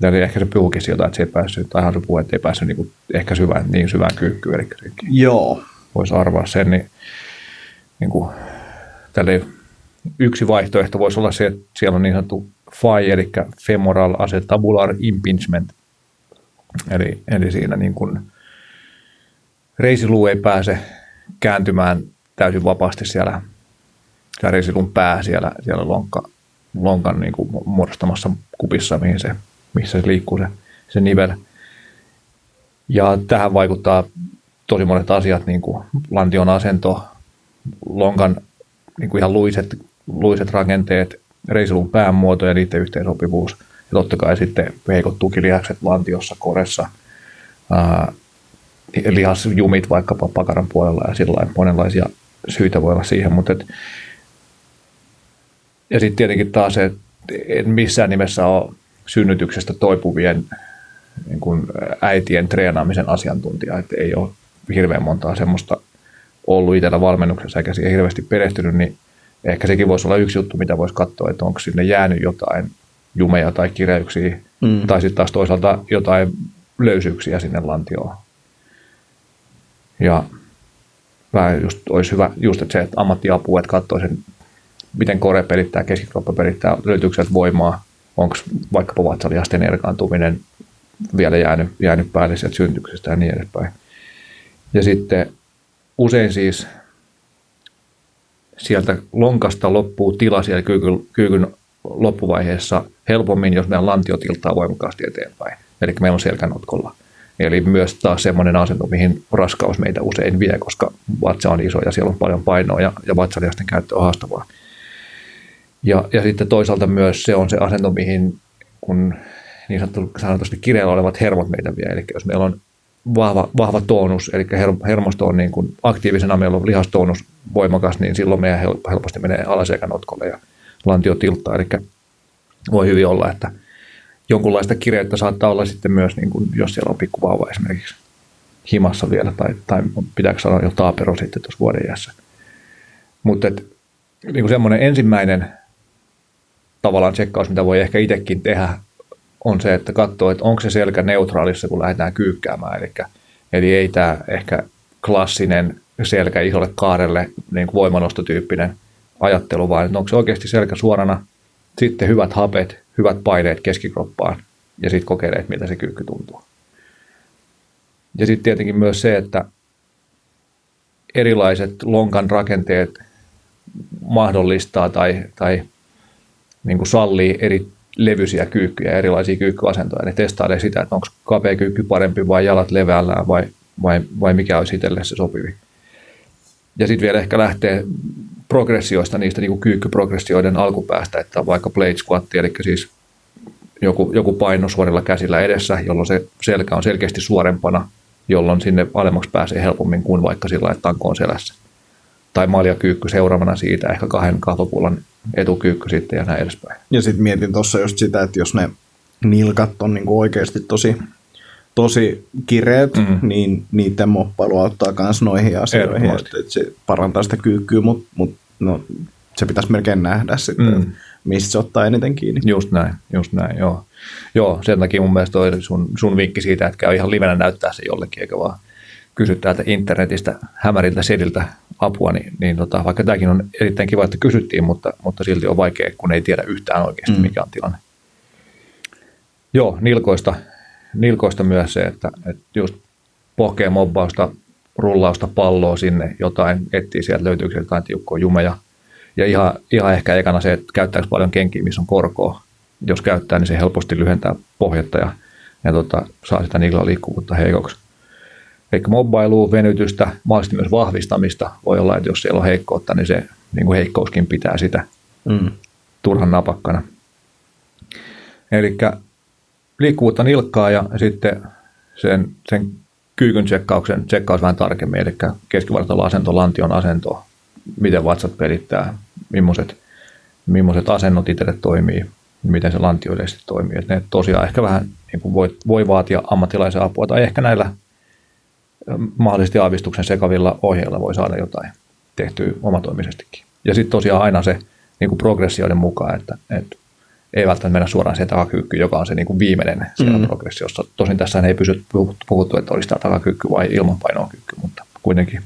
ja niin ehkä se puhukin sieltä, että se ei päässyt, tai se puhu, että ei päässyt niin, kuin, ehkä syvään, niin syvään kyykkyyn, eli se Joo. voisi arvaa sen, niin, niin kuin, tälle yksi vaihtoehto voisi olla se, että siellä on niin sanottu FAI, eli femoral acetabular impingement, eli, eli siinä niin kuin reisiluu ei pääse kääntymään täysin vapaasti siellä, siellä reisilun pää siellä, siellä lonkka, lonkan niin kuin muodostamassa kupissa, mihin se, missä se liikkuu se, se nivel. Ja tähän vaikuttaa tosi monet asiat, niin kuin lantion asento, lonkan niin kuin ihan luiset, luiset rakenteet, reisilun päämuoto ja niiden yhteensopivuus. Ja totta kai sitten heikot tukilihakset lantiossa, koressa, ää, lihasjumit vaikkapa pakaran puolella ja sillä monenlaisia syitä voi olla siihen, mutta et, ja sitten tietenkin taas se, että en missään nimessä ole synnytyksestä toipuvien niin kuin äitien treenaamisen asiantuntija, että ei ole hirveän montaa semmoista ollut itsellä valmennuksessa eikä siihen hirveästi perehtynyt, niin ehkä sekin voisi olla yksi juttu, mitä voisi katsoa, että onko sinne jäänyt jotain jumeja tai kireyksiä, mm. tai sitten taas toisaalta jotain löysyyksiä sinne lantioon. Ja vähän just olisi hyvä just, että se, että ammattiapu, että katsoo sen, miten kore pelittää, keskikroppa pelittää, löytyykö sieltä voimaa, onko vaikkapa vatsalihasten erkaantuminen vielä jäänyt, jäänyt päälle sieltä syntyksestä ja niin edespäin. Ja sitten usein siis sieltä lonkasta loppuu tila siellä kyykyn, kyykyn loppuvaiheessa helpommin, jos meidän lantio tiltaa voimakkaasti eteenpäin. Eli meillä on selkänotkolla. Eli myös taas semmoinen asento, mihin raskaus meitä usein vie, koska vatsa on iso ja siellä on paljon painoa ja, ja vatsalihasten käyttö on haastavaa. Ja, ja sitten toisaalta myös se on se asento, mihin kun niin sanotusti kireellä olevat hermot meitä vie. Eli jos meillä on vahva, vahva tonus, eli hermosto on niin kuin aktiivisena, meillä on lihastonus voimakas, niin silloin meidän helposti menee alaselkänotkolle ja lantio tilttaa. Eli voi hyvin olla, että jonkunlaista kireyttä saattaa olla sitten myös, niin kuin, jos siellä on pikkuvauva esimerkiksi himassa vielä, tai, tai pitääkö sanoa jo taapero sitten tuossa vuoden iässä. Mutta niin semmoinen ensimmäinen tavallaan tsekkaus, mitä voi ehkä itsekin tehdä, on se, että katsoo, että onko se selkä neutraalissa, kun lähdetään kyykkäämään. Eli, eli ei tämä ehkä klassinen selkä isolle kaarelle niin voimanostotyyppinen ajattelu, vaan onko se oikeasti selkä suorana, sitten hyvät hapet, hyvät paineet keskikroppaan ja sitten kokeilee, että miltä se kyykky tuntuu. Ja sitten tietenkin myös se, että erilaiset lonkan rakenteet mahdollistaa tai, tai niin kuin sallii eri levyisiä kyykkyjä, erilaisia kyykkyasentoja. Ne testailee sitä, että onko kapea kyykky parempi vai jalat leveällään vai, vai, vai mikä olisi itselle se sopivi. Ja sitten vielä ehkä lähtee progressioista, niistä niin kuin kyykkyprogressioiden alkupäästä, että vaikka plate squat, eli siis joku, joku paino suorilla käsillä edessä, jolloin se selkä on selkeästi suorempana, jolloin sinne alemmaksi pääsee helpommin kuin vaikka sillä, että tanko on selässä. Tai maljakyykky seuraavana siitä, ehkä kahden kahvapullan etukyykky sitten ja näin edespäin. Ja sitten mietin tuossa just sitä, että jos ne nilkat on niinku oikeasti tosi, tosi kireet, mm. niin niiden moppailu auttaa myös noihin asioihin, että, että se parantaa sitä kyykkyä, mutta mut, no, se pitäisi melkein nähdä sitten, mm. mistä se ottaa eniten kiinni. Just näin, just näin, joo. Joo, sen takia mun mielestä toi sun, sun vinkki siitä, että käy ihan livenä näyttää se jollekin, eikä vaan kysy täältä internetistä hämäriltä sediltä apua, niin, niin tota, vaikka tämäkin on erittäin kiva, että kysyttiin, mutta, mutta silti on vaikea, kun ei tiedä yhtään oikeasti, mm. mikä on tilanne. Joo, nilkoista, nilkoista myös se, että, että just pohkeen mobbausta, rullausta palloa sinne, jotain etsii sieltä, löytyykö jotain tiukkoa jumeja. Ja ihan, ihan ehkä ekana se, että käyttääkö paljon kenkiä, missä on korkoa. Jos käyttää, niin se helposti lyhentää pohjetta ja, ja tota, saa sitä niillä liikkuvuutta heikoksi. Eli mobbailua, venytystä, mahdollisesti myös vahvistamista. Voi olla, että jos siellä on heikkoutta, niin se niin kuin heikkouskin pitää sitä mm. turhan napakkana. Eli liikkuvuutta nilkkaa ja sitten sen, sen kyykyn tsekkauksen tsekkaus vähän tarkemmin, eli keskivartalon asento, lantion asento, miten vatsat pelittää, millaiset, millaiset asennot itselle toimii, miten se lantio yleisesti toimii. Et ne tosiaan ehkä vähän niin kuin voi, voi vaatia ammattilaisen apua, tai ehkä näillä mahdollisesti aavistuksen sekavilla ohjeilla voi saada jotain tehtyä omatoimisestikin. Ja sitten tosiaan aina se niin kuin progressioiden mukaan, että, että ei välttämättä mennä suoraan siihen takakyykky, joka on se niin kuin viimeinen siellä mm. progressiossa. Tosin tässä ei pysy puhuttu, että olisi tämä takakyykky vai ilmanpainokyykky, mutta kuitenkin.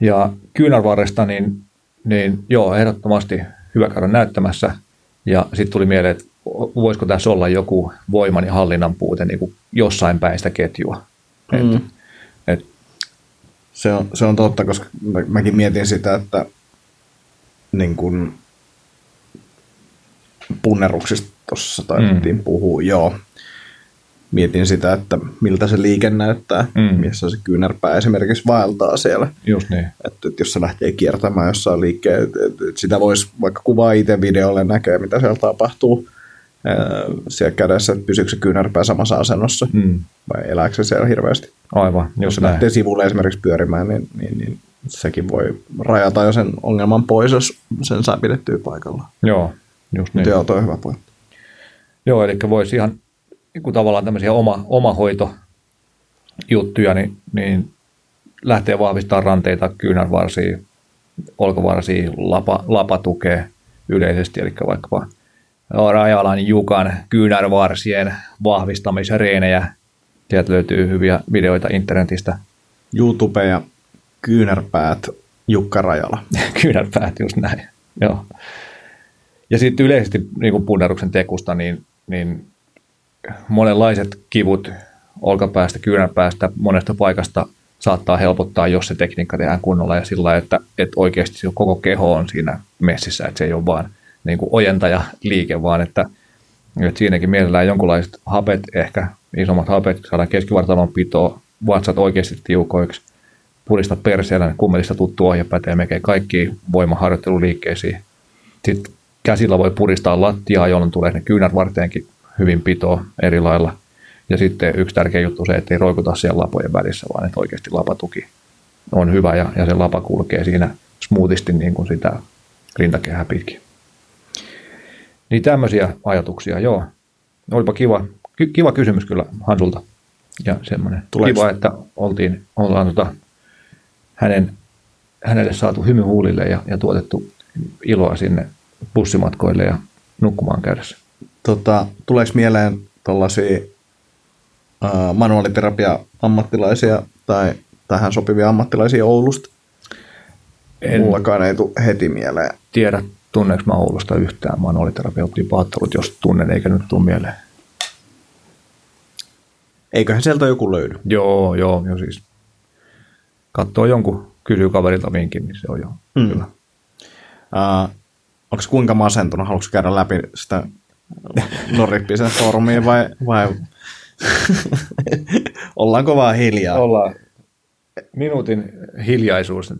Ja kyynärvarresta, niin, niin joo, ehdottomasti hyvä käydä näyttämässä. Ja sitten tuli mieleen, että voisiko tässä olla joku voiman ja hallinnan puute niin kuin jossain päin sitä ketjua. Mm. Et, et. Se, on, se on totta, koska mä, mäkin mietin sitä, että niin kun, punneruksista tuossa taidettiin mm. puhua, joo. Mietin sitä, että miltä se liike näyttää, mm. missä se kyynärpää esimerkiksi vaeltaa siellä. Just niin. Että, että jos se lähtee kiertämään jossain liikkeen, että, että sitä voisi vaikka kuvaa itse videolle näkee, mitä siellä tapahtuu siellä kädessä, että pysyykö se kyynärpää samassa asennossa mm. vai elääkö se siellä hirveästi. Aivan, jos se lähtee sivulle esimerkiksi pyörimään, niin, niin, niin sekin voi rajata jo sen ongelman pois, jos sen saa pidettyä paikalla. Joo, just niin. Joo, toi on hyvä pointti. Joo, eli voisi ihan niin kuin tavallaan tämmöisiä oma, omahoitojuttuja, niin, niin lähtee vahvistamaan ranteita, kyynärvarsia, olkavarsia, lapa, lapatukea yleisesti, eli vaikkapa Rajalan Jukan kyynärvarsien vahvistamisreenejä. Sieltä löytyy hyviä videoita internetistä. YouTube ja kyynärpäät Jukka Rajala. kyynärpäät, just näin. Joo. Ja sitten yleisesti niin punneruksen tekusta, niin, niin monenlaiset kivut olkapäästä, kyynärpäästä, monesta paikasta saattaa helpottaa, jos se tekniikka tehdään kunnolla ja sillä että, että oikeasti se koko keho on siinä messissä, että se ei ole vaan niin kuin ojentaja liike, vaan että, että siinäkin mielellään jonkunlaiset hapet, ehkä isommat hapet, saadaan keskivartalon pitoa, vatsat oikeasti tiukoiksi, purista perseellä, niin kummelista tuttu ohje pätee melkein kaikkiin voimaharjoitteluliikkeisiin. Sitten käsillä voi puristaa lattiaa, jolloin tulee ne kyynärvarteenkin hyvin pitoa eri lailla. Ja sitten yksi tärkeä juttu se, että ei roikuta siellä lapojen välissä, vaan että oikeasti lapatuki on hyvä ja, ja se lapa kulkee siinä smoothisti niin kuin sitä rintakehää pitkin. Niin tämmöisiä ajatuksia, joo. Olipa kiva, kiva kysymys kyllä Hansulta. Ja semmoinen Tuleeko? kiva, että oltiin, ollaan tota, hänen, hänelle saatu hymy huulille ja, ja tuotettu iloa sinne bussimatkoille ja nukkumaan käydessä. Tota, tuleeko mieleen tuollaisia manuaaliterapia-ammattilaisia tai tähän sopivia ammattilaisia Oulusta? En Mullakaan ei tule heti mieleen. Tiedä, tunneeko mä Oulusta yhtään manuaaliterapeutin paattelut, jos tunnen eikä nyt tule mieleen. Eiköhän sieltä joku löydy. Joo, joo, jo siis katsoo jonkun, kysyy kaverilta vinkin, niin se on jo mm. hyvä. Uh, onko kuinka masentunut? Haluatko käydä läpi sitä Norippisen foorumia vai, vai ollaanko vaan hiljaa? Ollaan. Minuutin hiljaisuus,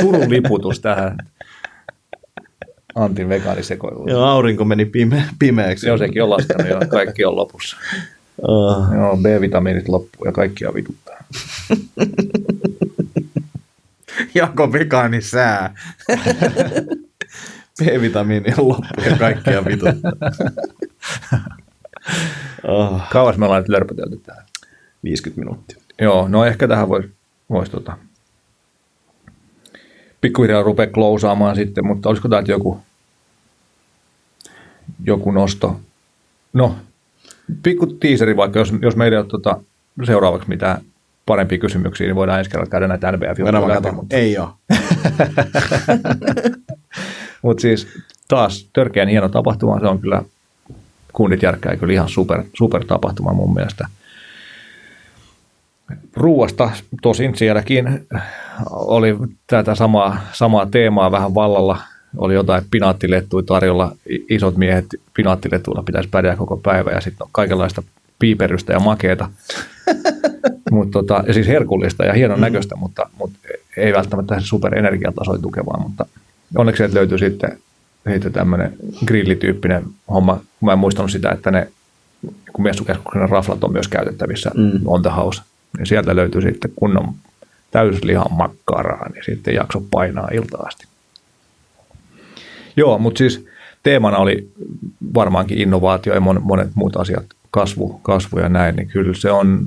surun liputus tähän Antin vegaanisekoiluun. Joo, aurinko meni pime- pimeäksi. Joo, sekin on laskenut ja kaikki on lopussa. Uh. Joo, B-vitamiinit loppuu ja kaikkia vituttaa. Jako vegaani sää. B-vitamiini on loppu ja kaikkia vituttaa. oh. Kauas me ollaan nyt lörpötelty tähän? 50 minuuttia. Joo, no ehkä tähän voisi vois tota, pikkuhiljaa rupeaa klousaamaan sitten, mutta olisiko täältä joku, joku nosto? No, pikku tiiseri vaikka, jos, jos meillä ei ole tota, seuraavaksi mitään parempia kysymyksiä, niin voidaan ensi kerralla käydä näitä nbf mutta... Ei ole. mutta siis taas törkeän hieno tapahtuma, se on kyllä, kundit järkkää kyllä ihan super, super tapahtuma mun mielestä. Ruuasta tosin sielläkin oli tätä samaa, samaa teemaa vähän vallalla. Oli jotain pinaattilettuja tarjolla. Isot miehet pinaattilettuilla pitäisi pärjää koko päivä ja sitten on kaikenlaista piiperystä ja makeeta. Mut tota, ja siis herkullista ja hienon mm. näköistä, mutta, mutta ei välttämättä super energiatasoin tukevaa, mutta onneksi löytyy sitten, sitten tämmöinen grillityyppinen homma. Mä en muistanut sitä, että ne kun messukeskuksen raflat on myös käytettävissä mm. on the house, niin sieltä löytyy sitten kunnon täyslihan makkaraa, niin sitten jakso painaa ilta asti. Joo, mutta siis teemana oli varmaankin innovaatio ja monet muut asiat, kasvu, kasvu ja näin, niin kyllä se on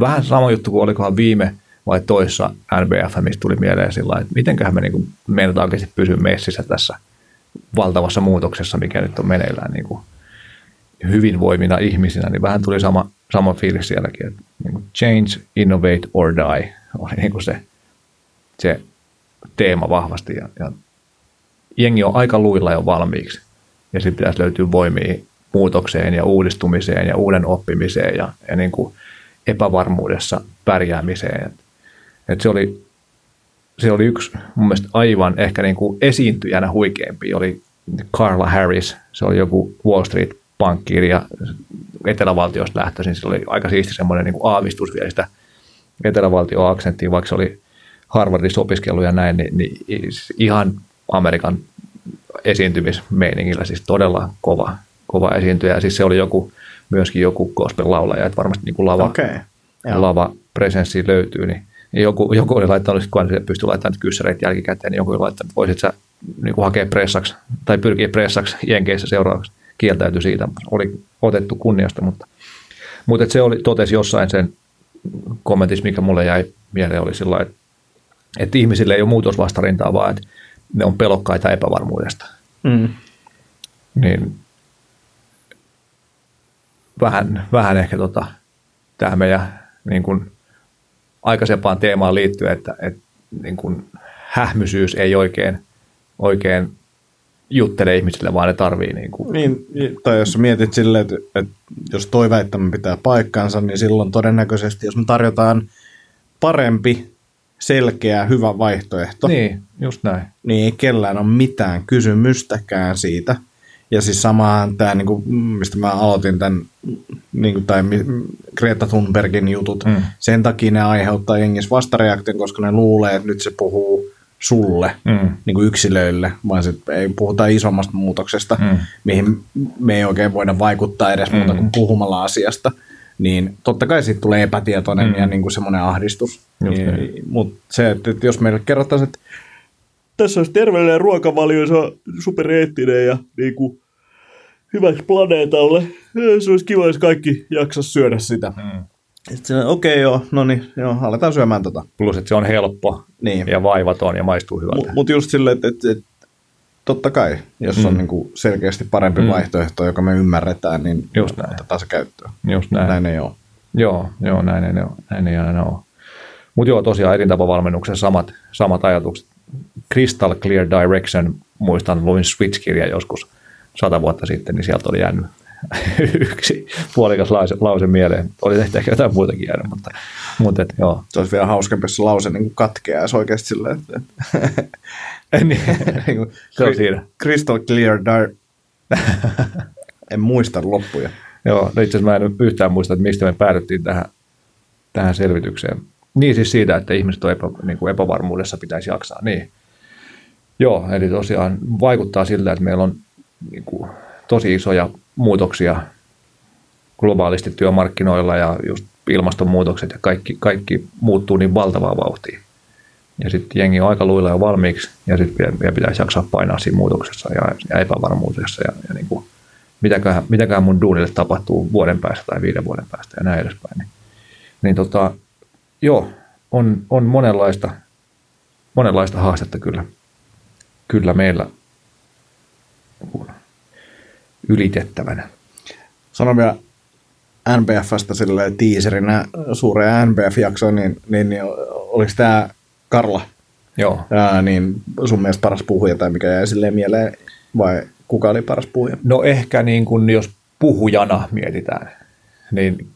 vähän sama juttu kuin olikohan viime vai toissa NBF, mistä tuli mieleen sillä että mitenköhän me niin meinataan oikeasti pysyä messissä tässä valtavassa muutoksessa, mikä nyt on meneillään niin hyvinvoimina ihmisinä, niin vähän tuli sama, sama fiilis sielläkin, että niin kuin change, innovate or die oli niin kuin se, se teema vahvasti. Ja, ja jengi on aika luilla jo valmiiksi. Ja sitten pitäisi löytyä voimia muutokseen ja uudistumiseen ja uuden oppimiseen ja, ja niin kuin epävarmuudessa pärjäämiseen. Et, se, oli, se oli yksi mun mielestä aivan ehkä niin kuin esiintyjänä huikeampi. Oli Carla Harris, se oli joku Wall Street pankkiiri ja etelävaltiosta lähtöisin. Sillä oli aika siisti semmoinen niin kuin aavistus vielä sitä etelävaltio-aksenttia, vaikka se oli Harvardissa opiskellut ja näin, niin, niin ihan Amerikan esiintymismeiningillä, siis todella kova, kova esiintyjä. Ja siis se oli joku, myöskin joku gospel-laulaja, että varmasti niin kuin lava. Joo. lava presenssi löytyy, niin joku, joku oli laittanut, kun se pystyi laittamaan kyssäreitä jälkikäteen, niin joku oli laittanut, että voisit sä niin kuin hakea pressaksi tai pyrkiä pressaksi Jenkeissä seuraavaksi. Kieltäytyi siitä, oli otettu kunniasta, mutta, mutta se oli, totesi jossain sen kommentissa, mikä mulle jäi mieleen, oli sillä että, että ihmisille ei ole muutosvastarintaa, vaan että ne on pelokkaita epävarmuudesta. Mm. Niin vähän, vähän ehkä tota, tähän meidän niin kuin aikaisempaan teemaan liittyen, että, että niin kuin hähmysyys ei oikein, oikein juttele ihmisille, vaan ne tarvii niin kuin, Niin, tai jos mietit silleen, että, että jos toi väittämä pitää paikkansa, niin silloin todennäköisesti, jos me tarjotaan parempi, selkeä, hyvä vaihtoehto, Niin, just näin. niin ei kellään ole mitään kysymystäkään siitä. Ja siis samahan tämä, niin kuin, mistä mä aloitin tämän, niin kuin, tai Greta Thunbergin jutut, Mm. sen takia ne aiheuttaa jengissä vastareaktion, koska ne luulee, että nyt se puhuu sulle, Mm. niin kuin yksilöille, vaan sit ei puhuta isommasta muutoksesta, Mm. mihin me ei oikein voida vaikuttaa edes muuta Mm. kuin puhumalla asiasta. Niin totta kai siitä tulee epätietoinen Mm. ja niin kuin semmoinen ahdistus. Niin, Mutta se, että, että jos meille kerrottaisiin, että tässä olisi terveellinen ruokavalio, se on supereettinen ja niin kuin hyväksi planeetalle. Se olisi kiva, jos kaikki jaksaisi syödä sitä. Mm. Sitten okei okay, joo, no niin, joo, aletaan syömään tota. Plus, että se on helppo Niin. ja vaivaton ja maistuu hyvältä. Mutta mut just silleen, että, että, että totta kai, jos on Mm. niin kuin selkeästi parempi Mm. vaihtoehto, joka me ymmärretään, niin Just näin. otetaan se käyttöön. Just näin. Näin ei ole. Joo, joo, näin ei, ole. näin ei aina ole. Mutta joo, tosiaan elintapavalmennuksessa samat, samat ajatukset. Crystal Clear Direction, muistan, luin Switch-kirja joskus sata vuotta sitten, niin sieltä oli jäänyt yksi puolikas lause, lause mieleen. Oli ehkä jotain muutakin jäänyt, mutta, mutta et, joo. Se olisi vielä hauskempi, jos se lause niin katkeaa oikeasti silleen, että, niin, niin se on siinä. Crystal clear dark. en muista loppuja. Joo, no itse asiassa mä en yhtään muista, että mistä me päädyttiin tähän, tähän selvitykseen. Niin siis siitä, että ihmiset on epä, niin kuin epävarmuudessa pitäisi jaksaa. Niin. Joo, eli tosiaan vaikuttaa siltä, että meillä on niin kuin, tosi isoja muutoksia globaalisti työmarkkinoilla ja just ilmastonmuutokset ja kaikki, kaikki muuttuu niin valtavaa vauhtia. Ja sitten jengi on aika luilla jo valmiiksi ja sitten vielä, pitäisi jaksaa painaa siinä muutoksessa ja, ja epävarmuudessa ja, ja niin kuin, mitäköhän, mitäköhän mun duunille tapahtuu vuoden päästä tai viiden vuoden päästä ja näin edespäin. Niin, niin tota, joo, on, on monenlaista, monenlaista haastetta kyllä, kyllä meillä ylitettävänä. Sanon vielä NBFstä silleen tiiserinä suureen NBF-jaksoon, niin, niin, niin oliko tämä Karla Joo, ää, niin sun mielestä paras puhuja tai mikä jäi silleen mieleen, vai kuka oli paras puhuja? No ehkä niin kuin jos puhujana mietitään, niin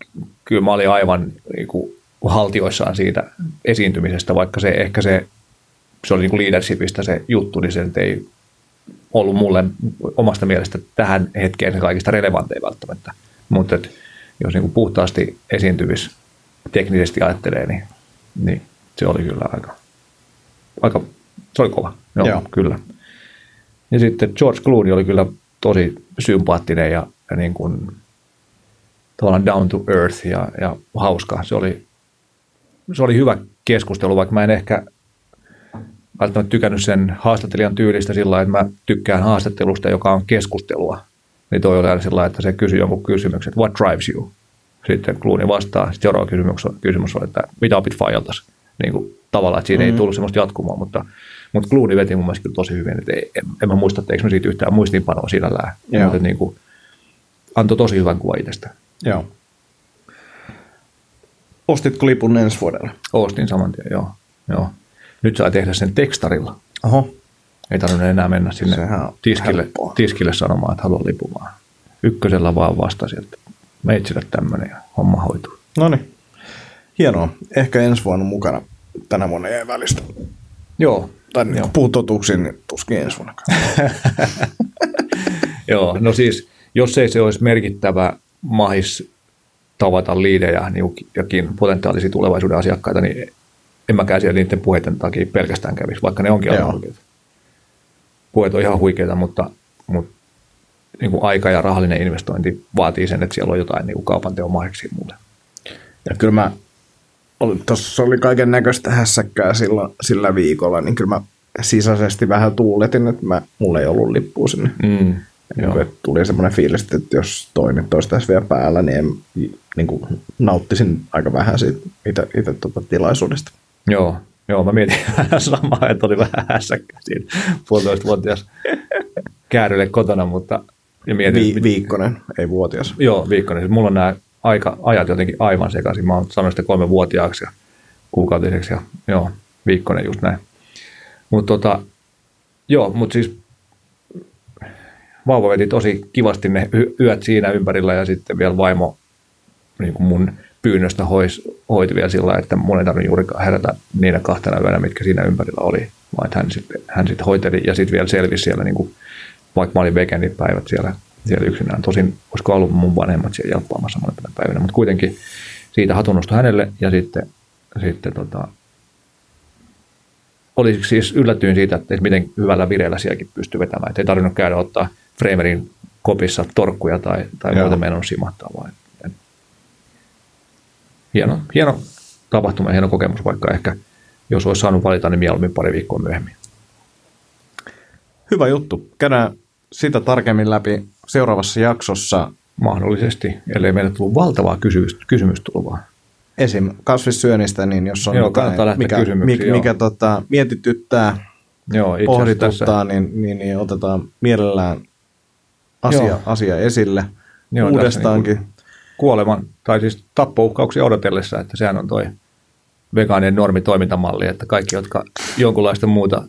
kyllä mä olin aivan niin kuin haltioissaan siitä esiintymisestä, vaikka se ehkä se, se oli niin kuin leadershipistä se juttu, niin se ei ollut mulle omasta mielestä tähän hetkeen kaikista relevantein välttämättä. Mutta jos niin kuin puhtaasti esiintymis teknisesti ajattelee, niin, niin se oli kyllä aika, aika se oli kova. Joo, Joo. Joo. kyllä. Ja sitten George Clooney oli kyllä tosi sympaattinen ja, ja niin kuin, tavallaan down to earth ja, ja hauska. Se oli, se oli hyvä keskustelu, vaikka mä en ehkä välttämättä tykännyt sen haastattelijan tyylistä sillä että mä tykkään haastattelusta, joka on keskustelua. Niin toi oli aina sillä että se kysyi jonkun kysymyksen, että what drives you? Sitten Clooney vastaa. Sitten seuraava kysymys, kysymys oli, että mitä opit Fajaltas? Niin kuin, tavallaan, että siinä mm. ei tullut semmoista jatkumoa, mutta, mutta Clooney veti mun mielestä kyllä tosi hyvin. Että ei, en, en mä muista, että eikö me siitä yhtään muistiinpanoa sinällään. Joo. Mutta niin kuin, antoi tosi hyvän kuvan itsestä. Joo. Ostitko lipun ensi vuodelle? Ostin saman tien, joo. joo. Nyt saa tehdä sen tekstarilla. Oho. Ei tarvinnut enää mennä sinne tiskille, helppoa. tiskille sanomaan, että haluan lipumaan. Ykkösellä vaan vastasi, että meitsille tämmöinen ja homma hoituu. No niin. Hienoa. Ehkä ensi vuonna mukana. Tänä vuonna jäi välistä. Joo, Tai niin, puhuu totuuksiin, niin tuskin ensi vuonna. Joo, no siis jos ei se olisi merkittävä mahis tavata liidejä niin jokin potentiaalisia tulevaisuuden asiakkaita, niin en mäkään siellä niiden puheiden takia pelkästään kävisi, vaikka ne onkin aivan huikeita. Puheet on ihan huikeita, mutta, mutta niin kuin aika ja rahallinen investointi vaatii sen, että siellä on jotain niin kuin kaupan teon mulle. Ja kyllä mä, tuossa oli kaiken näköistä hässäkkää sillä, sillä viikolla, niin kyllä mä sisäisesti vähän tuuletin, että mä, mulla ei ollut lippua sinne. Mm, niin kuin, tuli semmoinen fiilis, että jos toinen olisi tässä vielä päällä, niin, en, niin kuin, nauttisin aika vähän siitä itse, itse tuota tilaisuudesta. Joo, joo, mä mietin vähän samaa, että oli vähän hässäkkää siinä puolitoista vuotias käärylle kotona, mutta ja mietin, Vi, viikkonen, ei vuotias. Joo, viikkonen. Siis mulla on nämä aika, ajat jotenkin aivan sekaisin. Mä oon sanonut sitä kolme vuotiaaksi ja kuukautiseksi ja joo, viikkonen just näin. Mutta tota, joo, mutta siis vauva veti tosi kivasti ne yöt siinä ympärillä ja sitten vielä vaimo niin kuin mun pyynnöstä hois, hoiti vielä sillä että mun ei tarvinnut juurikaan herätä niinä kahtena yönä, mitkä siinä ympärillä oli, vaan että hän sitten hän sit hoiteli ja sitten vielä selvisi siellä, niin kuin, vaikka mä olin weekendin päivät siellä, siellä yksinään. Tosin olisiko ollut mun vanhemmat siellä jelppaamassa monena päivänä, mutta kuitenkin siitä hatunnosta hänelle ja sitten, sitten tota, oli siis yllätyin siitä, että miten hyvällä vireellä sielläkin pystyy vetämään. Että ei tarvinnut käydä ottaa Fremerin kopissa torkkuja tai, tai muuta menon simahtaa, vaan hieno, hieno tapahtuma ja hieno kokemus, vaikka ehkä jos olisi saanut valita, niin mieluummin pari viikkoa myöhemmin. Hyvä juttu. Käydään sitä tarkemmin läpi seuraavassa jaksossa. Mahdollisesti, ellei meille tullut valtavaa kysymys, kysymystulvaa. Esim. kasvissyönnistä, niin jos on Joo, jotain, mikä, mikä, joo. mikä tota, mietityttää, Joo, pohdituttaa, niin, niin, niin otetaan mielellään asia, Joo. asia esille Joo, tässä uudestaankin. niinku kuoleman, tai siis tappouhkauksia odotellessa, että sehän on toi vegaanien normitoimintamalli, että kaikki, jotka jonkunlaista muuta,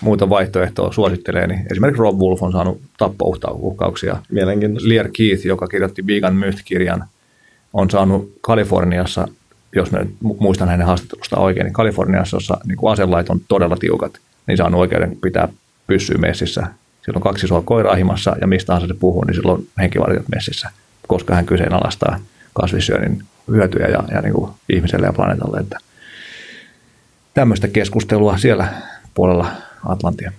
muuta vaihtoehtoa suosittelee, niin esimerkiksi Rob Wolf on saanut tappouhkauksia. Mielenkiintoista. Lear Keith, joka kirjoitti Vegan Myth-kirjan, on saanut Kaliforniassa, jos mä muistan hänen haastattelusta oikein, niin Kaliforniassa, jossa niin kuin aselait on todella tiukat, niin saanut oikeuden pitää pyssyä messissä. Sillä on kaksi isoa koiraa himassa ja mistä tahansa se puhuu, niin silloin on henkivartijat messissä, koska hän kyseenalaistaa kasvissyönnin hyötyjä ja, ja niin kuin ihmiselle ja planeetalle. Että tämmöistä keskustelua siellä puolella Atlantia.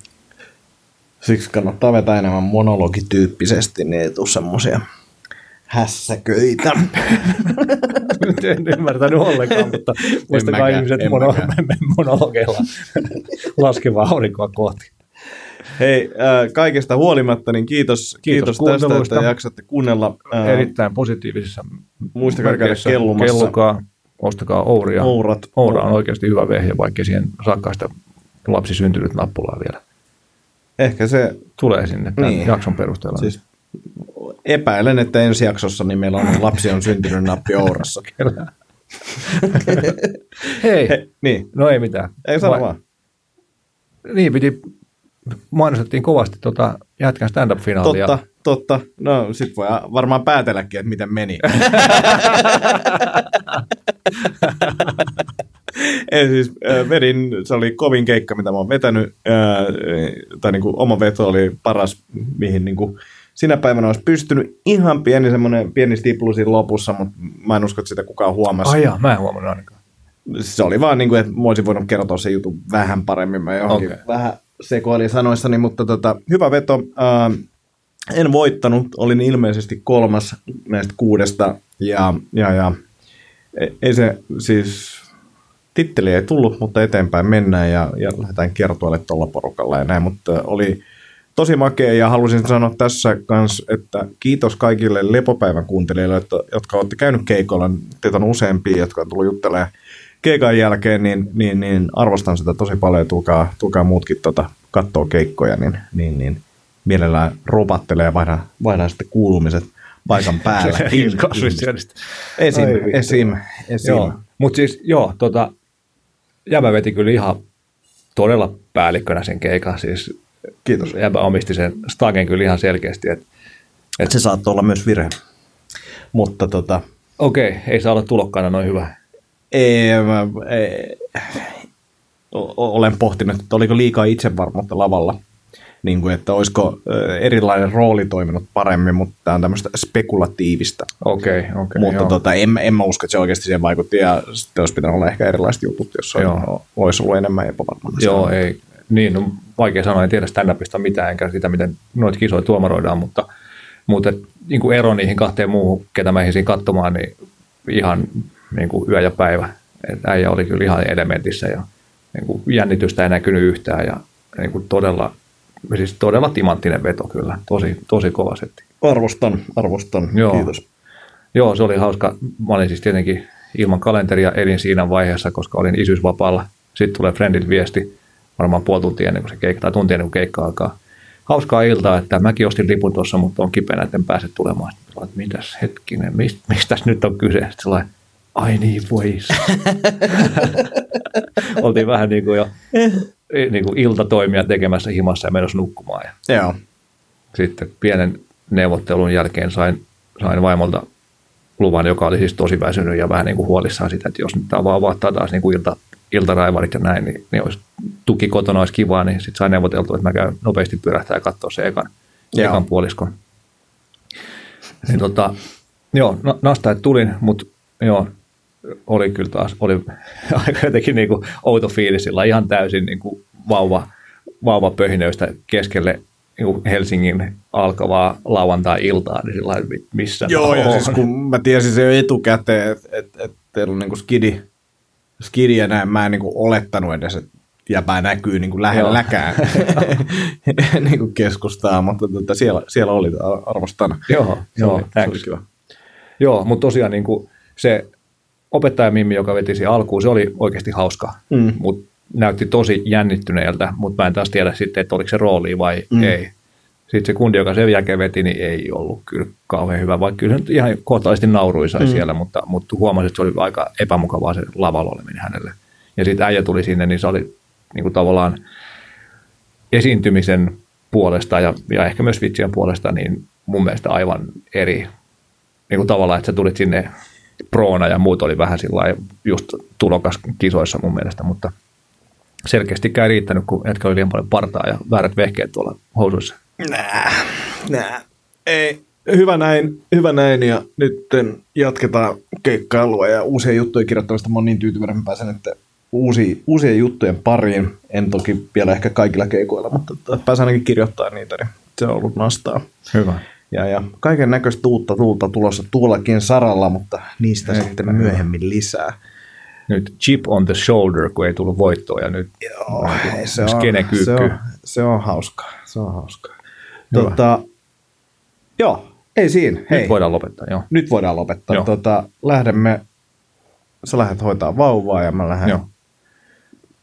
Siksi kannattaa vetää enemmän monologityyppisesti, niin ei tule semmoisia hässäköitä. Nyt en ymmärtänyt ollenkaan, mutta muistakaa ihmiset mono, monologeilla laskevaa aurinkoa kohti. Hei, äh, kaikesta huolimatta, niin kiitos, kiitos, Kiitos tästä, että jaksatte kuunnella. Äh, Erittäin positiivisissa Muistakaa käydä kellumassa. Kellukaa, ostakaa Ouria. Ourat. Oura on oikeasti hyvä vehje, vaikka siihen saakka sitä lapsi syntynyt nappulaa vielä. Ehkä se, Tulee sinne tämän Niin. jakson perusteella. siis epäilen, että ensi jaksossa niin meillä on lapsi on syntynyt nappi Ourassa. Hei, He, niin, no ei mitään. ei sano vaan. Niin, piti, mainostettiin kovasti tota jätkän stand-up-finaalia. Totta, totta. No sit voi varmaan päätelläkin, että miten meni. Ei siis, äh, vedin, se oli kovin keikka, mitä mä oon vetänyt, äh, tai niin kuin oma veto oli paras, mihin niin kuin sinä päivänä olisi pystynyt. Ihan pieni semmoinen pieni stiplu siinä lopussa, mutta mä en usko, että sitä kukaan huomasi. Ai jaa, mä en huomannut ainakaan. Se oli vaan niin kuin, että mä olisin voinut kertoa sen jutun vähän paremmin. Mä johonkin okay. vähän sekoilin sanoissani, mutta tota, hyvä veto. Ää, en voittanut, olin ilmeisesti kolmas näistä kuudesta ja, ja, ja e- ei se siis, titteli ei tullut, mutta eteenpäin mennään ja, ja lähdetään kiertueelle tuolla porukalla ja näin, mutta oli tosi makea ja halusin sanoa tässä kanssa, että kiitos kaikille lepopäivän kuuntelijoille, jotka olette käynyt keikolla. Teitä on useampia, jotka on tullut juttelemaan keikan jälkeen, niin, niin, niin arvostan sitä tosi paljon ja tulkaa, tulkaa muutkin tota, kattoo keikkoja, niin, niin, niin mielellään ropattelee ja vaihdan, vaihdan sitten kuulumiset paikan päällä. Esim, Ai vittu. esim, esim. Mutta siis joo, tota, Jäbä veti kyllä ihan todella päällikkönä sen keikan. Siis Kiitos. Jäbä omisti sen stagen kyllä ihan selkeästi, että Et se saattoi olla myös virhe. Mutta tota, okei, ei saa olla tulokkaana noin hyvä. Ei, mä, o- olen pohtinut, että oliko liikaa itsevarmuutta lavalla. Niin kuin, että olisiko erilainen rooli toiminut paremmin, mutta tämä on tämmöistä spekulatiivista. Okei, okay, okei. Okay, mutta joo. tota, en, en mä usko, että se oikeasti siihen vaikutti, ja sitten olisi pitänyt olla ehkä erilaiset jutut, jos on, Joo. olisi ollut enemmän epävarmaa. Joo, ei. Niin, no, vaikea sanoa, en tiedä stand-upista mitään, enkä sitä, miten noita kisoja tuomaroidaan, mutta, mutta niin kuin ero niihin kahteen muuhun, ketä mä katsomaan, niin ihan niin kuin yö ja päivä. Et äijä oli kyllä ihan elementissä ja niin kuin jännitystä ei näkynyt yhtään ja niin kuin todella, siis todella timanttinen veto kyllä, tosi, tosi kova setti. Arvostan, arvostan. Joo. Kiitos. Joo, se oli hauska. Mä olin siis tietenkin ilman kalenteria elin siinä vaiheessa, koska olin isyysvapaalla. Sitten tulee friendiltä viesti, varmaan puoli tuntia ennen kuin se keikka, tai tuntia ennen kuin keikka alkaa. Hauskaa iltaa, että mäkin ostin lipun tuossa, mutta on kipeänä, että en pääse tulemaan. Sitten että mitäs hetkinen, mistä, mistäs nyt on kyse? Sitten ai niin, vois. Oltiin vähän niin kuin jo niin kuin iltatoimia tekemässä himassa ja menossa nukkumaan. Ja Joo. sitten pienen neuvottelun jälkeen sain, sain vaimolta luvan, joka oli siis tosi väsynyt ja vähän niin kuin huolissaan sitä, että jos nyt tämä vaan vaihtaa taas niin kuin ilta, iltaraivarit ja näin, niin, niin olisi, tuki kotona olisi kivaa, niin sitten sain neuvoteltua, että mä käyn nopeasti pyrähtää ja katsoa se ekan, Joo. ekan puoliskon. Niin tota, joo, na- nastaet tulin, mutta joo, oli kyllä taas, oli aika jotenkin niin kuin outo fiilis, sillä ihan täysin niin kuin vauva, vauva pöhinöistä keskelle niin kuin Helsingin alkavaa lauantai-iltaa, niin sillä missä Joo, mä ja siis kun mä tiesin se jo etukäteen, että et, et teillä on niinku skidi, skidi ja näin, mä en niinku olettanut edes, että jäpää näkyy niinku lähelläkään niinku keskustaa, mutta tota, siellä, siellä oli arvostan. Joo, se joo, oli, se oli kiva. Joo, mutta tosiaan niin kuin se opettaja Mimmi, joka veti siihen alkuun, se oli oikeasti hauska, Mm. mutta näytti tosi jännittyneeltä, mutta mä en taas tiedä sitten, että oliko se rooli vai Mm. ei. Sitten se kundi, joka sen jälkeen veti, niin ei ollut kyllä kauhean hyvä, vaikka kyllä se nyt ihan kohtalaisesti nauruisa mm. siellä, mutta, mutta huomasin, että se oli aika epämukavaa se lavalla oleminen hänelle. Ja sitten äijä tuli sinne, niin se oli niin kuin tavallaan esiintymisen puolesta ja, ja ehkä myös vitsien puolesta, niin mun mielestä aivan eri niin kuin tavallaan, että sä tulit sinne proona ja muut oli vähän sillä just tulokas kisoissa mun mielestä, mutta selkeästi ei riittänyt, kun etkä oli liian paljon partaa ja väärät vehkeet tuolla housuissa. Nää, nää. Ei, hyvä näin, hyvä näin ja nyt jatketaan keikkailua ja uusia juttuja kirjoittamista. Mä oon niin tyytyväinen, että pääsen nyt uusia, uusien juttujen pariin. En toki vielä ehkä kaikilla keikoilla, mutta tota, pääsen ainakin kirjoittamaan niitä, niin se on ollut nastaa. Hyvä. Ja, ja kaiken näköistä uutta tuulta tulossa tuollakin saralla, mutta niistä Erittäin sitten myöhemmin lisää. Nyt chip on the shoulder, kun ei tullut voittoa ja nyt Joo, ei, se, on, se, on, se on hauskaa. Se on hauskaa. Tota, joo, ei siinä. Hei. Nyt voidaan lopettaa, joo. nyt voidaan lopettaa. Joo. Tota, lähdemme, sä lähdet hoitaa vauvaa ja mä lähden Joo.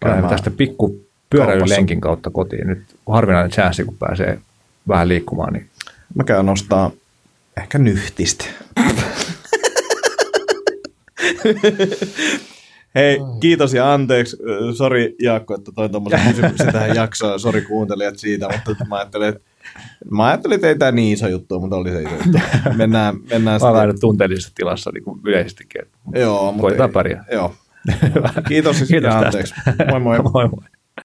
Käymään- tästä pikku pyöräilylenkin kautta kotiin. Nyt harvinainen chanssi, kun pääsee vähän liikkumaan, niin Mä käyn nostaa ehkä nyhtistä. Hei, kiitos ja anteeksi. Sori Jaakko, että toin tuommoisen kysymyksen tähän jaksoon. Sori kuuntelijat siitä, mutta mä ajattelin, että, mä ajattelin, että ei tämä niin iso juttu, mutta oli se iso juttu. Mennään, mennään mä olen tunteellisessa tilassa niin kuin yleisestikin. Joo, mutta Koitetaan ei- pärjää. Joo. Kiitos, Kiitos ja tästä. anteeksi. Moi moi. moi moi.